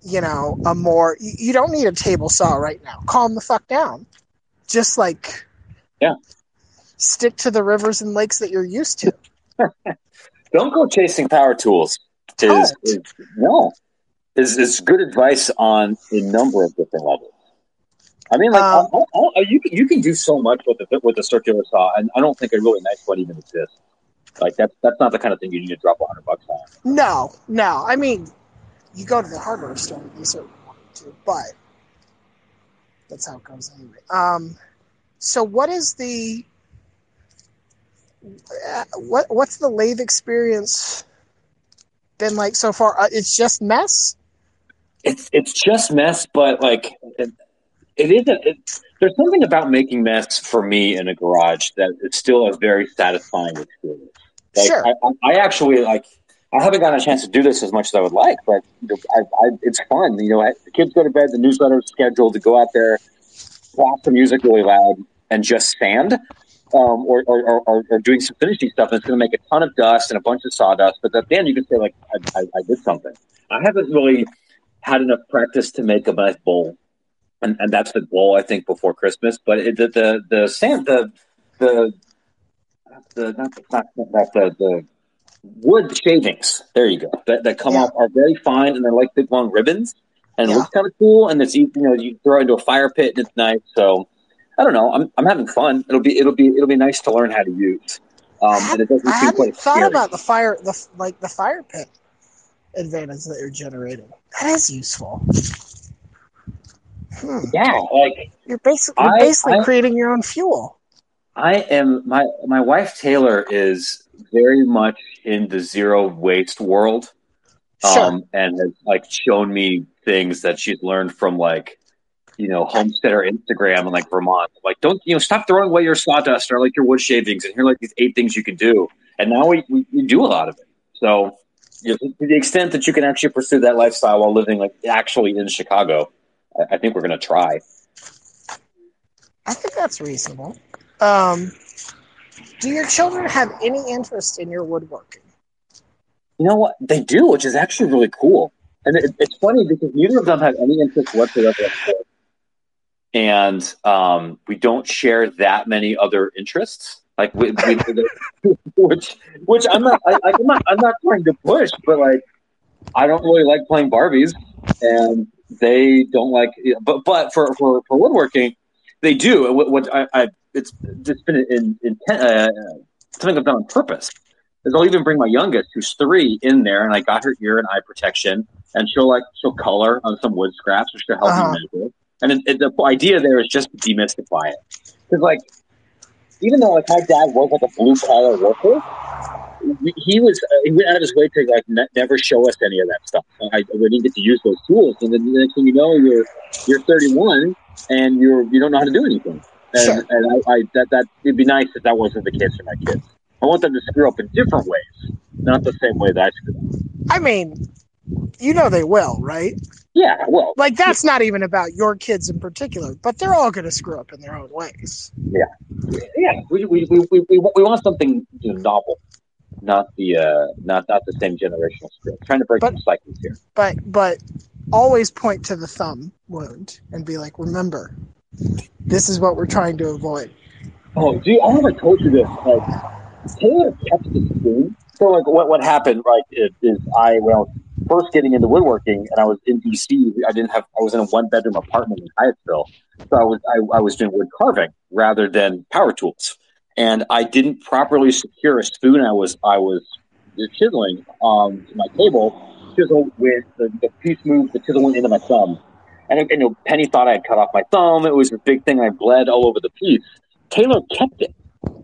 you know, a more. You you don't need a table saw right now. Calm the fuck down. Just like, Yeah. stick to the rivers and lakes that you're used to. Don't go chasing power tools. Is, is no is is good advice on a number of different levels. I mean, like Um, you can you can do so much with the with the circular saw, and I don't think a really nice one even exists. Like that's that's not the kind of thing you need to drop a hundred bucks on. No, no. I mean, you go to the hardware store if you certainly want to, but that's how it goes anyway. Um, so what is the uh, what what's the lathe experience been like so far? Uh, it's just mess. It's it's just mess, but like it, isn't. It, there's something about making mess for me in a garage that it's still a very satisfying experience. Like, Sure. I, I I actually like. I haven't gotten a chance to do this as much as I would like, but I, I, it's fun. You know, I, the kids go to bed, the newsletter is scheduled to go out there, blast the music really loud, and just sand, um, or, or, or, or, doing some finishing stuff. And it's going to make a ton of dust and a bunch of sawdust, but at the end you can say like, I, I, I did something. I haven't really had enough practice to make a nice bowl, and, and that's the goal I think before Christmas. But it, the the the sand the the the not the, not, not the the wood shavings. There you go. That that come Yeah. off are very fine and they're like big long ribbons, and it looks kind of cool. And it's you know you throw it into a fire pit and it's nice. So I don't know. I'm I'm having fun. It'll be it'll be it'll be nice to learn how to use. Um, and it doesn't I seem thought scary. about the fire, the like the fire pit advantage that you're generating. That is useful. Hmm. Yeah, like You're basically I- basically I- creating your own fuel. I am my my wife Taylor is very much in the zero waste world, Sure. um, and has like shown me things that she's learned from like you know homesteader Instagram and like Vermont. Like, don't you know stop throwing away your sawdust or like your wood shavings, and here are like these eight things you can do. And now we we, we do a lot of it. So you know, to the extent that you can actually pursue that lifestyle while living like actually in Chicago, I, think we're going to try. I think that's reasonable. Um, do your children have any interest in your woodworking? You know what? They do, which is actually really cool. And it, it's funny because neither of them have any interest whatsoever. And um, we don't share that many other interests. Like, we, we, which, which I'm not, I, I'm not, I'm not trying to push, but like, I don't really like playing Barbies, and they don't like. But, but for for, for woodworking, they do. What, what I, I it's just been in, in uh, something I've done on purpose. Is I'll even bring my youngest, who's three, in there, and I got her ear and eye protection, and she'll like she'll color on some wood scraps, which to help Uh-huh. me measure. And it, it, the idea there is just to demystify it, because like even though like my dad was like a blue collar worker, he was uh, he went out of his way to like ne- never show us any of that stuff. I, we didn't get to use those tools, and then the next thing you know, you're you're 31 and you're you don't know how to do anything. And, Sure. and I, I that that it'd be nice if that wasn't the case for my kids. I want them to screw up in different ways, not the same way that I screwed up. I mean, you know they will, right? Yeah, well, Like that's not even about your kids in particular, but they're all going to screw up in their own ways. yeah, we we, we, we, we, we want something you know, novel, not the uh, not not the same generational screw. Trying to break But- some cycles here. But but always point to the thumb wound and be like, remember, this is what we're trying to avoid. Oh, do you, I haven't told you this. Like, Taylor kept the spoon. So, like, what what happened? Right, is, is I I was first getting into woodworking, and I was in DC. I didn't have. I was in a one bedroom apartment in Hyattsville, so I was I, I was doing wood carving rather than power tools, and I didn't properly secure a spoon. I was I was chiseling um, to my table. Chisel with the, the piece moved. The chisel went into my thumb, and, and you know, Penny thought I had cut off my thumb. It was a big thing. I bled all over the piece. Taylor kept it.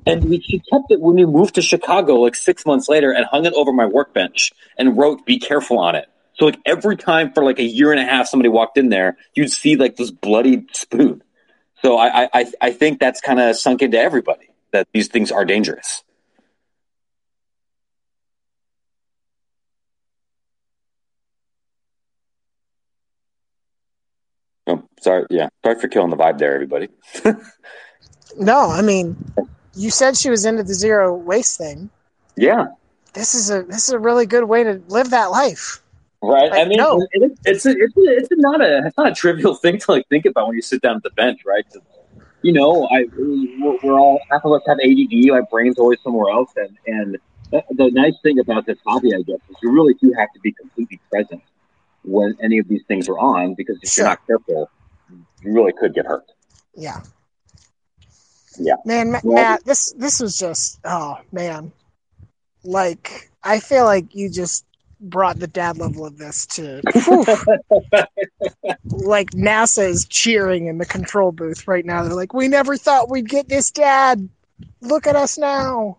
And we, she kept it when we moved to Chicago like six months later and hung it over my workbench and wrote, be careful on it. So like every time for like a year and a half somebody walked in there, you'd see like this bloody spoon. So I, I, I think that's kind of sunk into everybody that these things are dangerous. Oh, sorry. Yeah. Sorry for killing the vibe there, everybody. No, I mean, you said she was into the zero waste thing. Yeah. This is a this is a really good way to live that life. Right. I mean, no. it, it's a, it's a, it's a not a it's not a trivial thing to like think about when you sit down at the bench, right? You know, I we're, all half of us have ADD. My brain's always somewhere else, and and the, the nice thing about this hobby, I guess, is you really do have to be completely present when any of these things are on, because if Sure. you're not careful, you really could get hurt. Yeah. Yeah. Man, Ma- Well- Matt, this this was just oh man. Like I feel like you just brought the dad level of this to like NASA is cheering in the control booth right now. They're like, "We never thought we'd get this dad. Look at us now."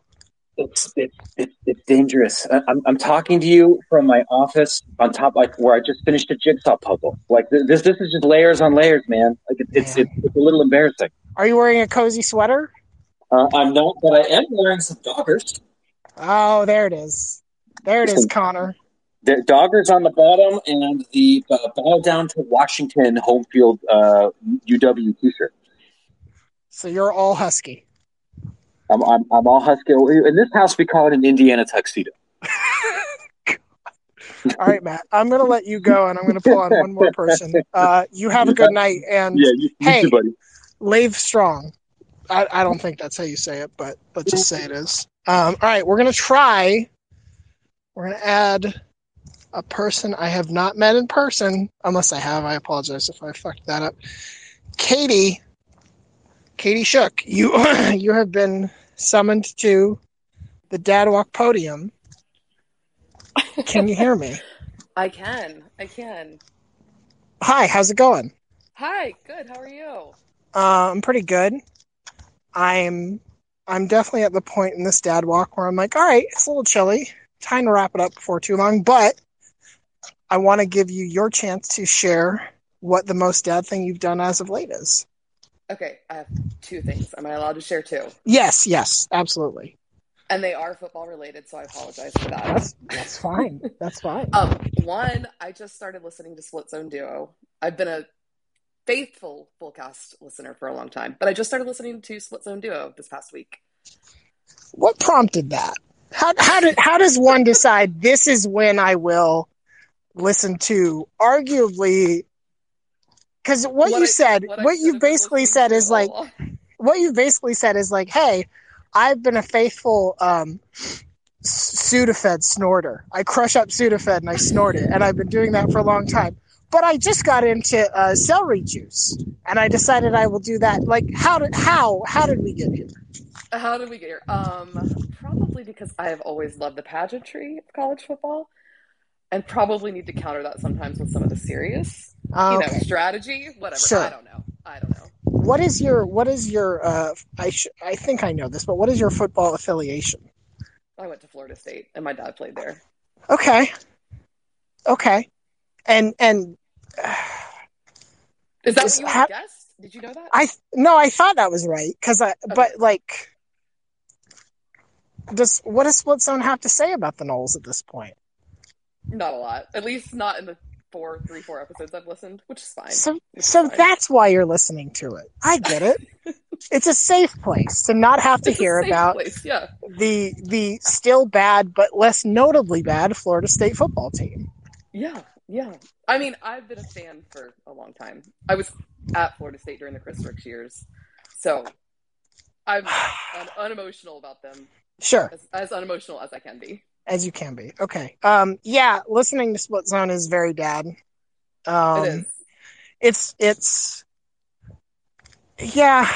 It's it's it's, it's dangerous. I- I'm I'm talking to you from my office on top, like where I just finished a jigsaw puzzle. Like this this is just layers on layers, man. Like it, it's, Man. it's it's a little embarrassing. Are you wearing a cozy sweater? Uh, I'm not, but I am wearing some doggers. Oh, there it is. There it is, Connor. The doggers on the bottom and the uh, Bow Down to Washington home field uh, UW T-shirt. So you're all husky. I'm, I'm I'm all husky. In this house, we call it an Indiana tuxedo. All right, Matt. I'm gonna let you go, and I'm gonna pull on one more person. Uh, you have a good night, and Yeah, you, you Hey. too, buddy. Lave strong. I, I don't think that's how you say it, but let's just say it is. Um, all right, we're gonna try. We're gonna add a person I have not met in person, unless I have. I apologize if I fucked that up. Katie, Katie Shook, you you have been summoned to the Dad Walk podium. Can you hear me? I can. I can. Hi, how's it going? Hi. Good. How are you? Uh, I'm pretty good. I'm I'm definitely at the point in this dad walk where I'm like, all right, it's a little chilly. Time to wrap it up before too long, but I want to give you your chance to share what the most dad thing you've done as of late is. Okay. I have two things. Am I allowed to share two? Yes, yes, absolutely. And they are football related, so I apologize for that. That's that's fine. That's fine. Um, one, I just started listening to Split Zone Duo. I've been a faithful fullcast listener for a long time, but I just started listening to Split Zone Duo this past week. What prompted that? How how did how does one decide this is when I will listen to arguably because what, you I- said, I what, you basically said is like what you basically said is like, hey, I've been a faithful um, Sudafed snorter. I crush up Sudafed and I snort it, and I've been doing that for a long time. But I just got into uh, celery juice, and I decided I will do that. Like, how did how how did we get here? How did we get here? Um, probably because I have always loved the pageantry of college football, and probably need to counter that sometimes with some of the serious, Uh, you know, strategy. Whatever. Sure. I don't know. I don't know. What is your what is your uh I sh- I think I know this, but what is your football affiliation? I went to Florida State, and my dad played there. Okay. Okay. And and Is that what you ha- guessed? Did you know that? I no, I thought that was right cuz I but like does what does Split Zone have to say about the Noles at this point? Not a lot. At least not in the four, three, four episodes I've listened, which is fine. So is so fine. that's why you're listening to it. I get it. it's a safe place to not have to It's hear about place, yeah. the the still bad but less notably bad Florida State football team. Yeah, yeah. I mean, I've been a fan for a long time. I was at Florida State during the Chris Rix years, so I'm un- unemotional about them, Sure. as, as unemotional as I can be. as you can be. Okay. Um yeah, listening to Split Zone is very dad. Um it is. it's it's yeah,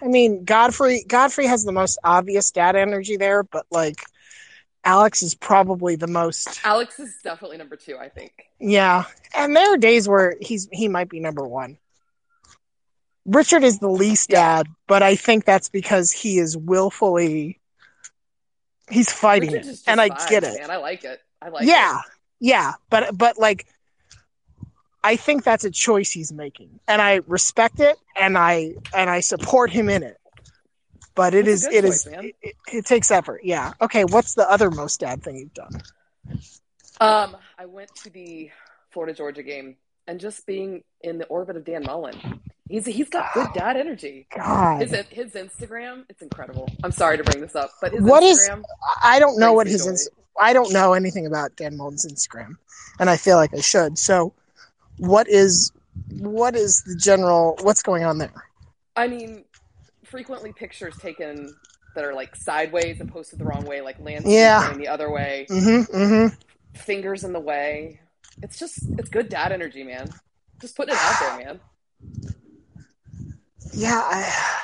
I mean Godfrey Godfrey has the most obvious dad energy there, but like Alex is probably the most Alex is definitely number two, I think. yeah. And there are days where he's he might be number one. Richard is the least Yeah. dad, but I think that's because he is willfully he's fighting it. And I vibes, get it. man. I like it. I like yeah it. yeah but but like i think that's a choice he's making and i respect it and i and i support him in it but it is it choice, is it, it takes effort yeah. Okay what's the other most dad thing you've done? Um, I went to the Florida Georgia game and just being in the orbit of Dan Mullen. He's he's got good dad energy. god. His his Instagram, it's incredible. I'm sorry to bring this up, but his What is- Instagram, i don't know what his ins- i don't know anything about dan mullen's instagram and i feel like i should. So what is what is the general what's going on there? I mean, frequently pictures taken that are like sideways and posted the wrong way, like landscape Yeah. going the other way, mm-hmm mm-hmm fingers in the way. It's just it's good dad energy, man. Just putting it out there, man. yeah i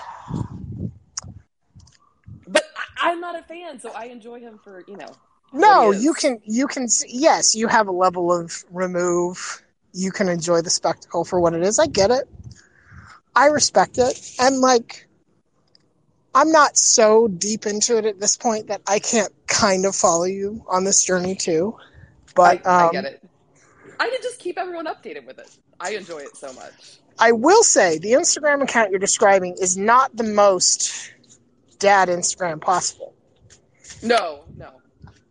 But I, I'm not a fan, so I enjoy him for you know. No, what he is. you can you can yes, you have a level of remove. You can enjoy the spectacle for what it is. I get it. I respect it. And like I'm not so deep into it at this point that I can't kind of follow you on this journey too. But I, um, I get it. I can just keep everyone updated with it. I enjoy it so much. I will say the Instagram account you're describing is not the most dad Instagram possible. No, no,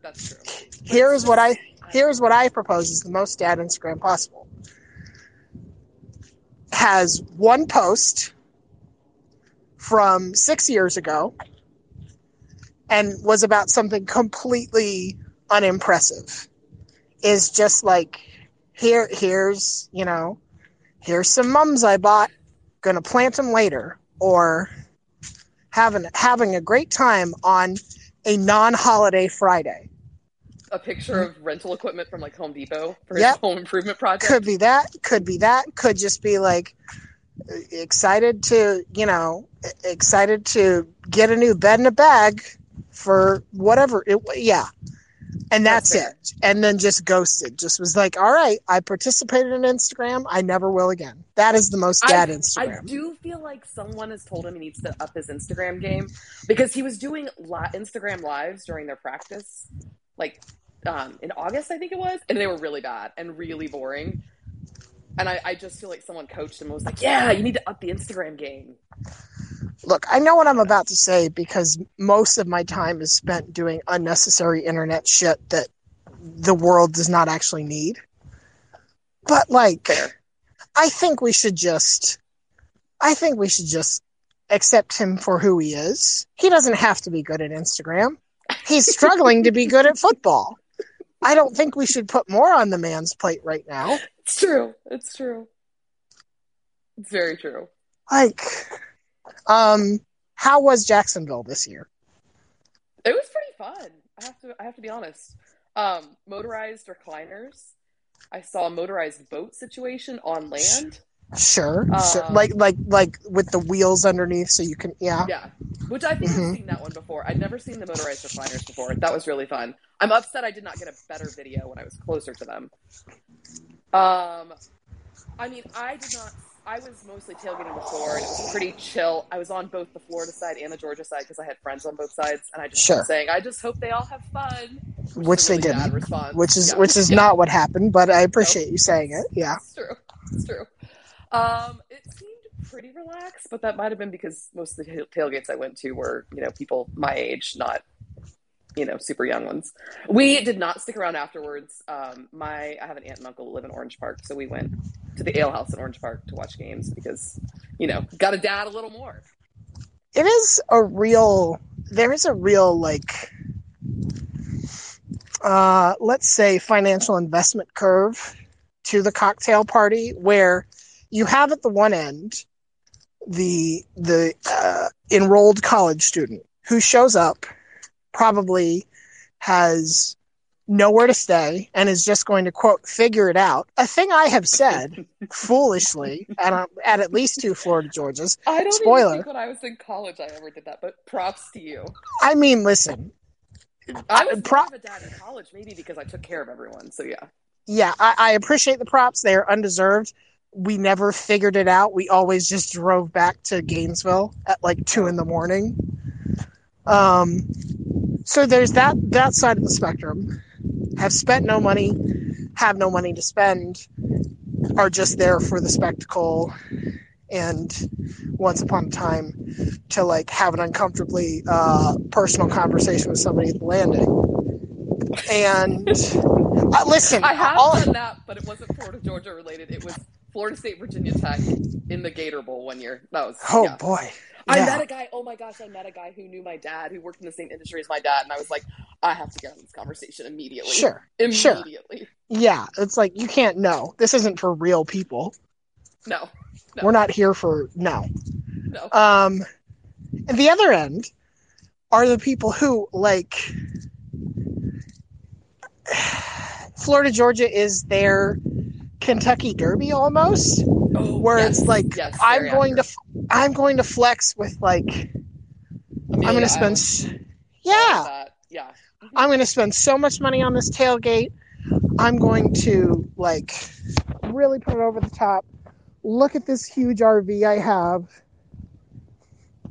that's true. Here is what I here's what I propose is the most dad Instagram possible. Has one post from six years ago and was about something completely unimpressive. Is just like here here's, you know, here's some mums I bought, gonna plant them later, or having having a great time on a non-holiday Friday. A picture of rental equipment from like Home Depot for his home improvement project. could be that could be that could just be like excited to you know excited to get a new bed and a bag for whatever it yeah. And that's, it. And then just ghosted. Just was like all right i participated in instagram. I never will again. That is the most dad I instagram. I do feel like someone has told him he needs to up his Instagram game because he was doing li- Instagram lives during their practice, like um, in August, I think it was, and they were really bad and really boring. And I, I just feel like someone coached him and was like, "Yeah, you need to up the Instagram game." look i know what i'm about to say because most of my time is spent doing unnecessary internet shit that the world does not actually need. But like Fair. i think we should just i think we should just accept him for who he is. He doesn't have to be good at instagram. He's struggling to be good at football. I don't think we should put more on the man's plate right now It's true. It's true. It's very true. like um how was jacksonville this year It was pretty fun. I have to. I have to be honest. Um, motorized recliners. I saw a motorized boat situation on land. Sure, sure. Um, Like like like with the wheels underneath, so you can yeah. Yeah, which I think Mhm. I've seen that one before. I'd never seen the motorized recliners before. That was really fun. I'm upset I did not get a better video when I was closer to them. Um, I mean, I did not. I was mostly tailgating before, and it was pretty chill. I was on both the Florida side and the Georgia side because I had friends on both sides, and I just Sure. kept saying, "I just hope they all have fun," Which is a they really didn't. Which is Yeah. which is Yeah. not what happened, but I appreciate you saying it. Yeah. It's true. It's true. Um, it seemed pretty relaxed, but that might have been because most of the tailgates I went to were, you know, people my age, not, you know, super young ones. We did not stick around afterwards. Um, my I have an aunt and uncle who live in Orange Park, so we went to the Ale House in Orange Park to watch games because, you know, got to dad a little more. It is a real there is a real like uh let's say financial investment curve to the cocktail party where you have at the one end the the uh, enrolled college student who shows up probably has nowhere to stay and is just going to quote figure it out a thing i have said foolishly at, a, at at least two florida georgias I don't Spoiler. even think when I was in college I ever did that, but props to you. i mean listen I was Pro- a dad in college, maybe because I took care of everyone. So yeah. yeah, I, I appreciate the props. They are undeserved. We never figured it out. We always just drove back to Gainesville at like two in the morning. Um, so there's that that side of the spectrum. Have spent no money, have no money to spend, are just there for the spectacle, and once upon a time to like have an uncomfortably uh, personal conversation with somebody at the landing. And uh, listen, I have all, done that, but it wasn't Florida Georgia related. It was Florida State Virginia Tech in the Gator Bowl one year. That was oh yeah. boy, I met a guy. Oh my gosh, I met a guy who knew my dad, who worked in the same industry as my dad, and I was like, I have to get on this conversation immediately. Sure, sure. immediately. yeah. It's like you can't know. This isn't for real people. No, No. We're not here for no. no. Um, and the other end are the people who like Florida Georgia is their Kentucky Derby almost, oh, where yes, it's like yes, I'm going accurate. to I'm going to flex with like I'm going to spend Island, s- all of yeah yeah. I'm going to spend so much money on this tailgate. I'm going to like really put it over the top. Look at this huge RV I have.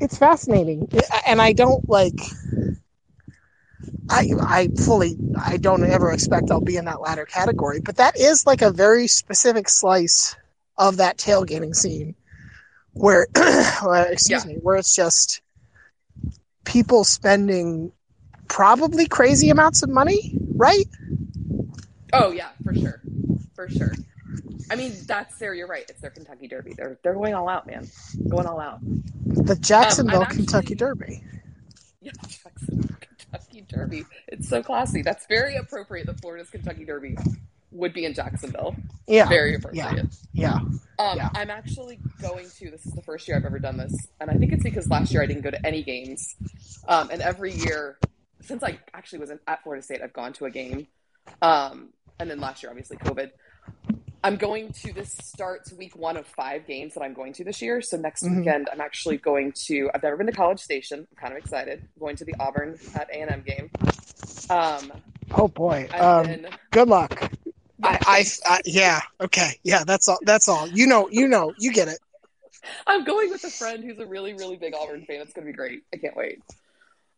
It's fascinating, and I don't like. I I fully I don't ever expect I'll be in that latter category, but that is like a very specific slice of that tailgating scene, where, excuse me, where it's just people spending probably crazy amounts of money, right? Oh yeah, for sure, for sure. I mean, that's there. You're right. It's their Kentucky Derby. They're they're going all out, man. Going all out. The Jacksonville, Um, actually- Kentucky Derby. Yeah, Jacksonville, Kentucky Derby. It's so classy. That's very appropriate. that Florida's Kentucky Derby would be in Jacksonville. Yeah, Very appropriate. yeah. Um, Yeah. I'm actually going to. This is the first year I've ever done this, and I think it's because last year I didn't go to any games, um, and every year since I actually was in, at Florida State, I've gone to a game, um, and then last year obviously COVID. I'm going to. This starts week one of five games that I'm going to this year. So next Mhm. weekend, I'm actually going to. I've never been to College Station. I'm kind of excited. I'm going to the Auburn at A and M game. Um, Oh boy. Um, then good luck. I, I, I, yeah. Okay. Yeah. That's all. That's all. You know. You know. You get it. I'm going with a friend who's a really, really big Auburn fan. It's going to be great. I can't wait.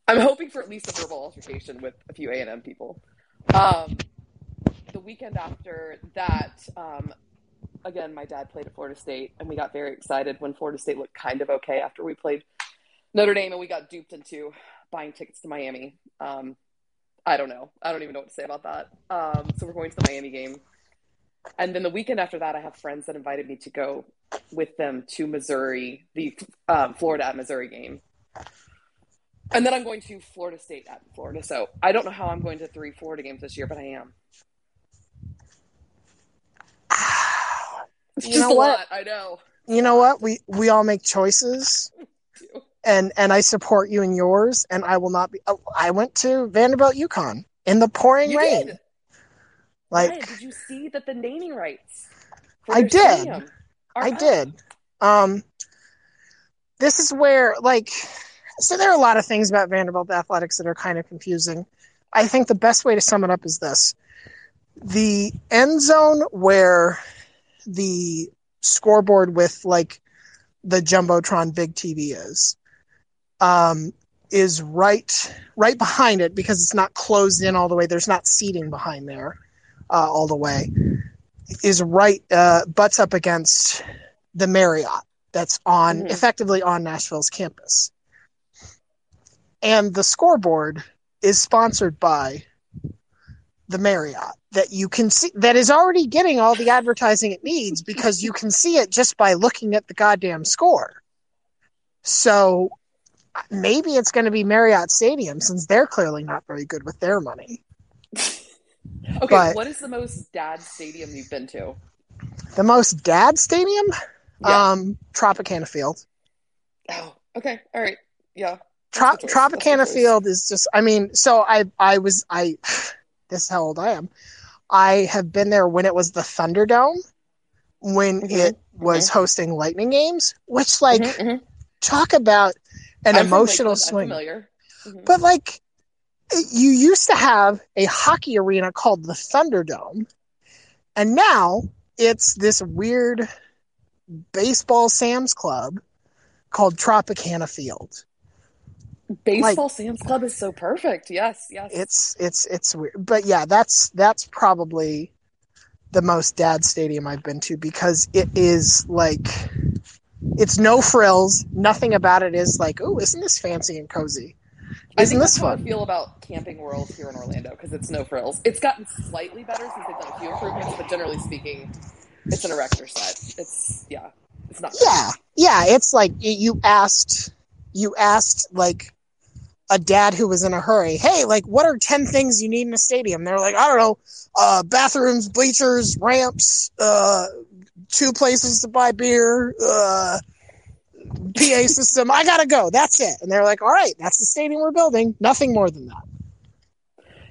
I'm hoping for at least a verbal altercation with a few A&M people. Um, the weekend after that, um, again, my dad played at Florida State, and we got very excited when Florida State looked kind of okay after we played Notre Dame, and we got duped into buying tickets to Miami. Um, I don't know. I don't even know what to say about that. Um, so we're going to the Miami game. And then the weekend after that, I have friends that invited me to go with them to Missouri, the um, Florida at Missouri game. And then I'm going to Florida State at Florida. So I don't know how I'm going to three Florida games this year, but I am. It's You just know a what? lot. I know. You know what? We we all make choices, and and I support you in yours. And I will not be. oh, I went to Vanderbilt, UConn in the pouring You rain. did. Like Ryan, did you see that the naming rights? I did. I up? did. Um, this is where, like, so there are a lot of things about Vanderbilt athletics that are kind of confusing. I think the best way to sum it up is this: the end zone where the scoreboard with like the jumbotron big TV is, um, is right right behind it because it's not closed in all the way. There's not seating behind there uh, all the way. Is right uh, butts up against the Marriott that's on Mhm. effectively on Nashville's campus. And the scoreboard is sponsored by the Marriott that you can see that is already getting all the advertising it needs because you can see it just by looking at the goddamn score. So maybe it's going to be Marriott Stadium since they're clearly not very good with their money. Okay, But- what is the most dad stadium you've been to? The most dad stadium, Yeah. um, Tropicana Field. oh, okay, all right, yeah. Tro- That's the choice. That's the Tropicana. Field is just. I mean, so I I was I. This is how old I am. I have been there when it was the Thunderdome, when Mhm, it was hosting Lightning games, which like Mhm, mhm. talk about an I'm emotional swing. Mhm. But like, you used to have a hockey arena called the Thunderdome, and now it's this weird baseball Sam's Club called Tropicana Field. Baseball Sam's Club is so perfect. Yes, yes. It's it's it's weird, but yeah, that's that's probably the most dad stadium I've been to because it is like it's no frills. Nothing about it is like, oh, isn't this fancy and cozy? Isn't think this that's how I fun? feel about Camping World here in Orlando because it's no frills. It's gotten slightly better since they've done a few improvements, but generally speaking, it's an erector set. It's yeah, it's not. Yeah, yeah. It's like you asked, you asked like a dad who was in a hurry. Hey, like, what are ten things you need in a stadium? They're like, I don't know, uh, bathrooms, bleachers, ramps, uh, two places to buy beer, uh, PA system. I gotta go. That's it. And they're like, all right, that's the stadium we're building. Nothing more than that.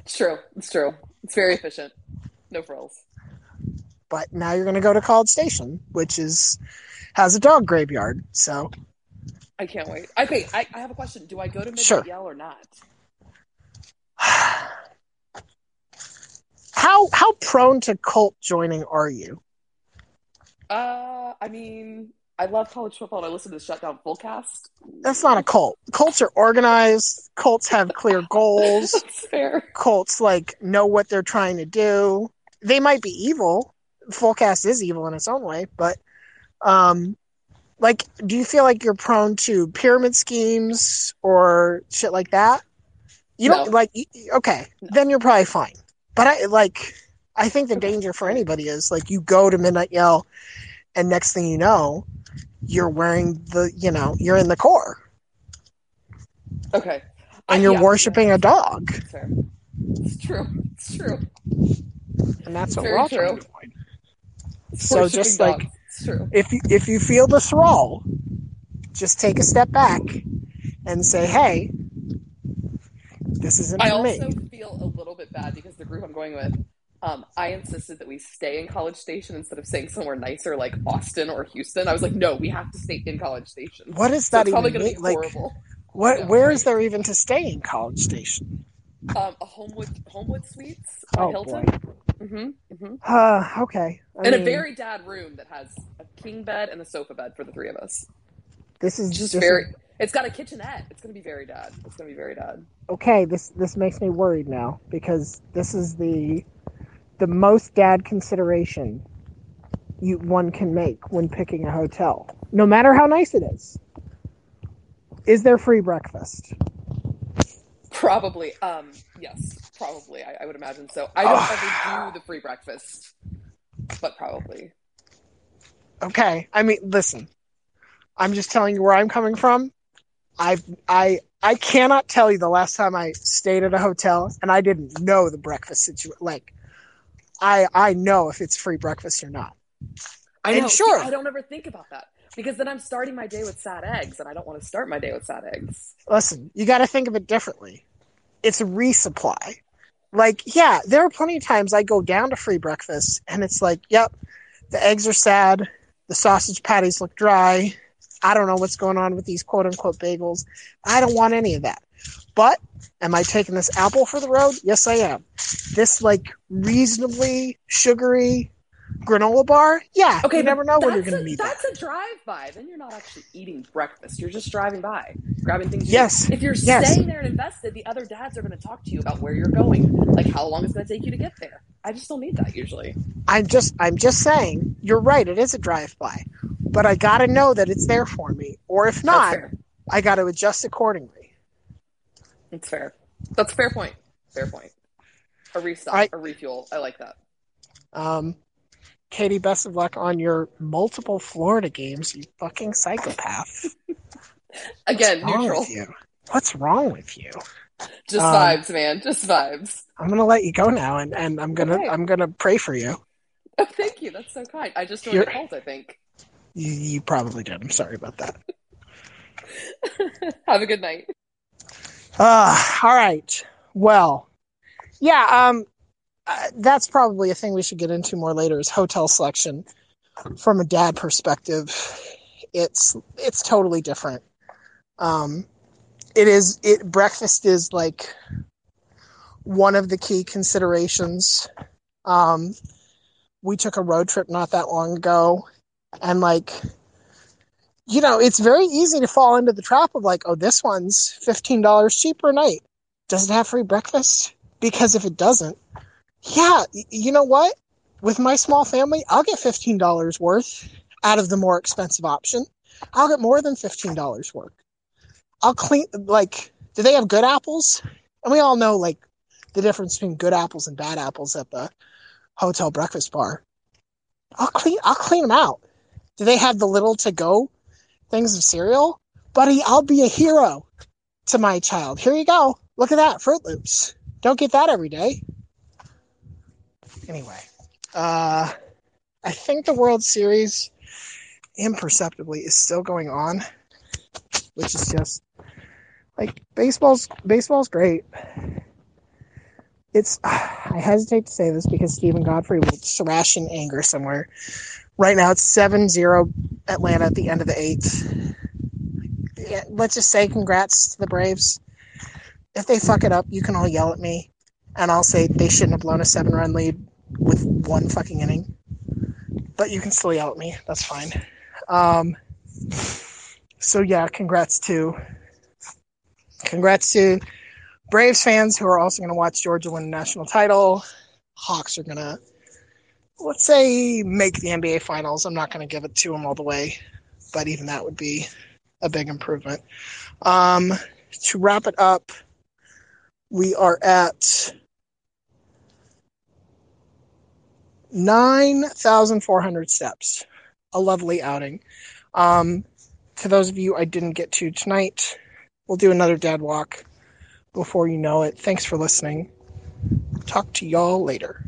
It's true. It's true. It's very efficient. No frills. But now you're gonna go to College Station, which is has a dog graveyard. So I can't wait. Okay, I, I have a question. Do I go to Midnight Sure. Yell or not? how how prone to cult joining are you? Uh, I mean, I love college football. and I listen to the Shutdown Fullcast. That's not a cult. Cults are organized. Cults have clear goals. That's fair. Cults like know what they're trying to do. They might be evil. Fullcast is evil in its own way, but um like do you feel like you're prone to pyramid schemes or shit like that? You don't No. like okay, then you're probably fine. But I like I think the danger for anybody is like you go to Midnight Yell and next thing you know, you're wearing the you know, you're in the Corps Okay. and you're yeah, worshiping a dog. Fair. It's true. It's true. And that's what we're all true. trying to avoid. So just like- dogs. it's true. if you if you feel the thrall, just take a step back and say, "Hey, this isn't I for also feel a little bit bad because the group I'm going with, um, I insisted that we stay in College Station instead of staying somewhere nicer like Austin or Houston. I was like, no, we have to stay in College Station. What is So that it's probably even going to be Like, horrible. what? Yeah, where right. is there even to stay in College Station? Um, a Homewood Homewood Suites by Oh, Hilton. Hmm mm-hmm. Uh, okay. I And a very dad room that has a king bed and a sofa bed for the three of us. this is just this very. is- It's got a kitchenette. It's going to be very dad. It's going to be very dad. okay. This this makes me worried now because this is the the most dad consideration you one can make when picking a hotel, no matter how nice it is. Is there free breakfast? Probably. Um. Yes. Probably. I, I would imagine so. I don't ever do ah. the free breakfast, but probably. okay i mean listen i'm just telling you where i'm coming from i've i i cannot tell you the last time i stayed at a hotel and i didn't know the breakfast situation like i i know if it's free breakfast or not I And know. sure. I don't ever think about that because then I'm starting my day with sad eggs, and I don't want to start my day with sad eggs. listen you got to think of it differently it's a resupply Like, yeah, there are plenty of times I go down to free breakfast and it's like, yep, the eggs are sad, the sausage patties look dry. I don't know what's going on with these quote unquote bagels. I don't want any of that. But am I taking this apple for the road? Yes, I am. This like reasonably sugary granola bar? Yeah. Okay, you never know when you're going to need That's that. a drive-by. Then you're not actually eating breakfast. You're just driving by, grabbing things. Yes, eat. If you're yes. staying there and invested, the other dads are going to talk to you about where you're going, like how long it's going to take you to get there. I just don't need that usually. I'm just I'm just saying, you're right, it is a drive by. But I got to know that it's there for me. Or if not. I got to adjust accordingly. That's fair. That's a fair point. Fair point. A restock, I- a refuel. I like that. Um Katie, best of luck on your multiple Florida games, you fucking psychopath. Again, What's neutral. What's wrong with you? Just Um, vibes, man. Just vibes. I'm gonna let you go now, and, and I'm gonna Okay. I'm gonna pray for you. Oh, thank you. That's so kind. I just joined You're- a cult. I think. You, you probably did. I'm sorry about that. Have a good night. Uh, all right. Well, yeah. Um, uh, that's probably a thing we should get into more later. Is hotel selection from a dad perspective? It's it's totally different. Um, it is it breakfast is like one of the key considerations. Um, we took a road trip not that long ago, and like you know, it's very easy to fall into the trap of like, oh, this one's fifteen dollars cheaper a night. Does it have free breakfast? Because if it doesn't, yeah, you know what? With my small family, I'll get fifteen dollars worth out of the more expensive option. I'll get more than fifteen dollars worth. I'll clean like, do they have good apples? And we all know like the difference between good apples and bad apples at the hotel breakfast bar. I'll clean. I'll clean them out. Do they have the little to go things of cereal? Buddy, I'll be a hero to my child. Here you go. Look at that, Froot Loops. Don't get that every day. Anyway, uh, I think the World Series imperceptibly is still going on, which is just like baseball's baseball's great. It's I hesitate to say this because Steven Godfrey will thrash in anger somewhere. Right now it's 7-0 Atlanta at the end of the eighth. Yeah, let's just say congrats to the Braves. If they fuck it up, you can all yell at me, and I'll say they shouldn't have blown a seven run lead with one fucking inning. But you can still yell at me. That's fine. Um, so yeah, congrats to congrats to Braves fans who are also going to watch Georgia win the national title. Hawks are going to let's say make the NBA finals. I'm not going to give it to them all the way, but even that would be a big improvement. Um, to wrap it up, we are at 9,400 steps. A lovely outing. Um, to those of you I didn't get to tonight, we'll do another dad walk before you know it. Thanks for listening. Talk to y'all later.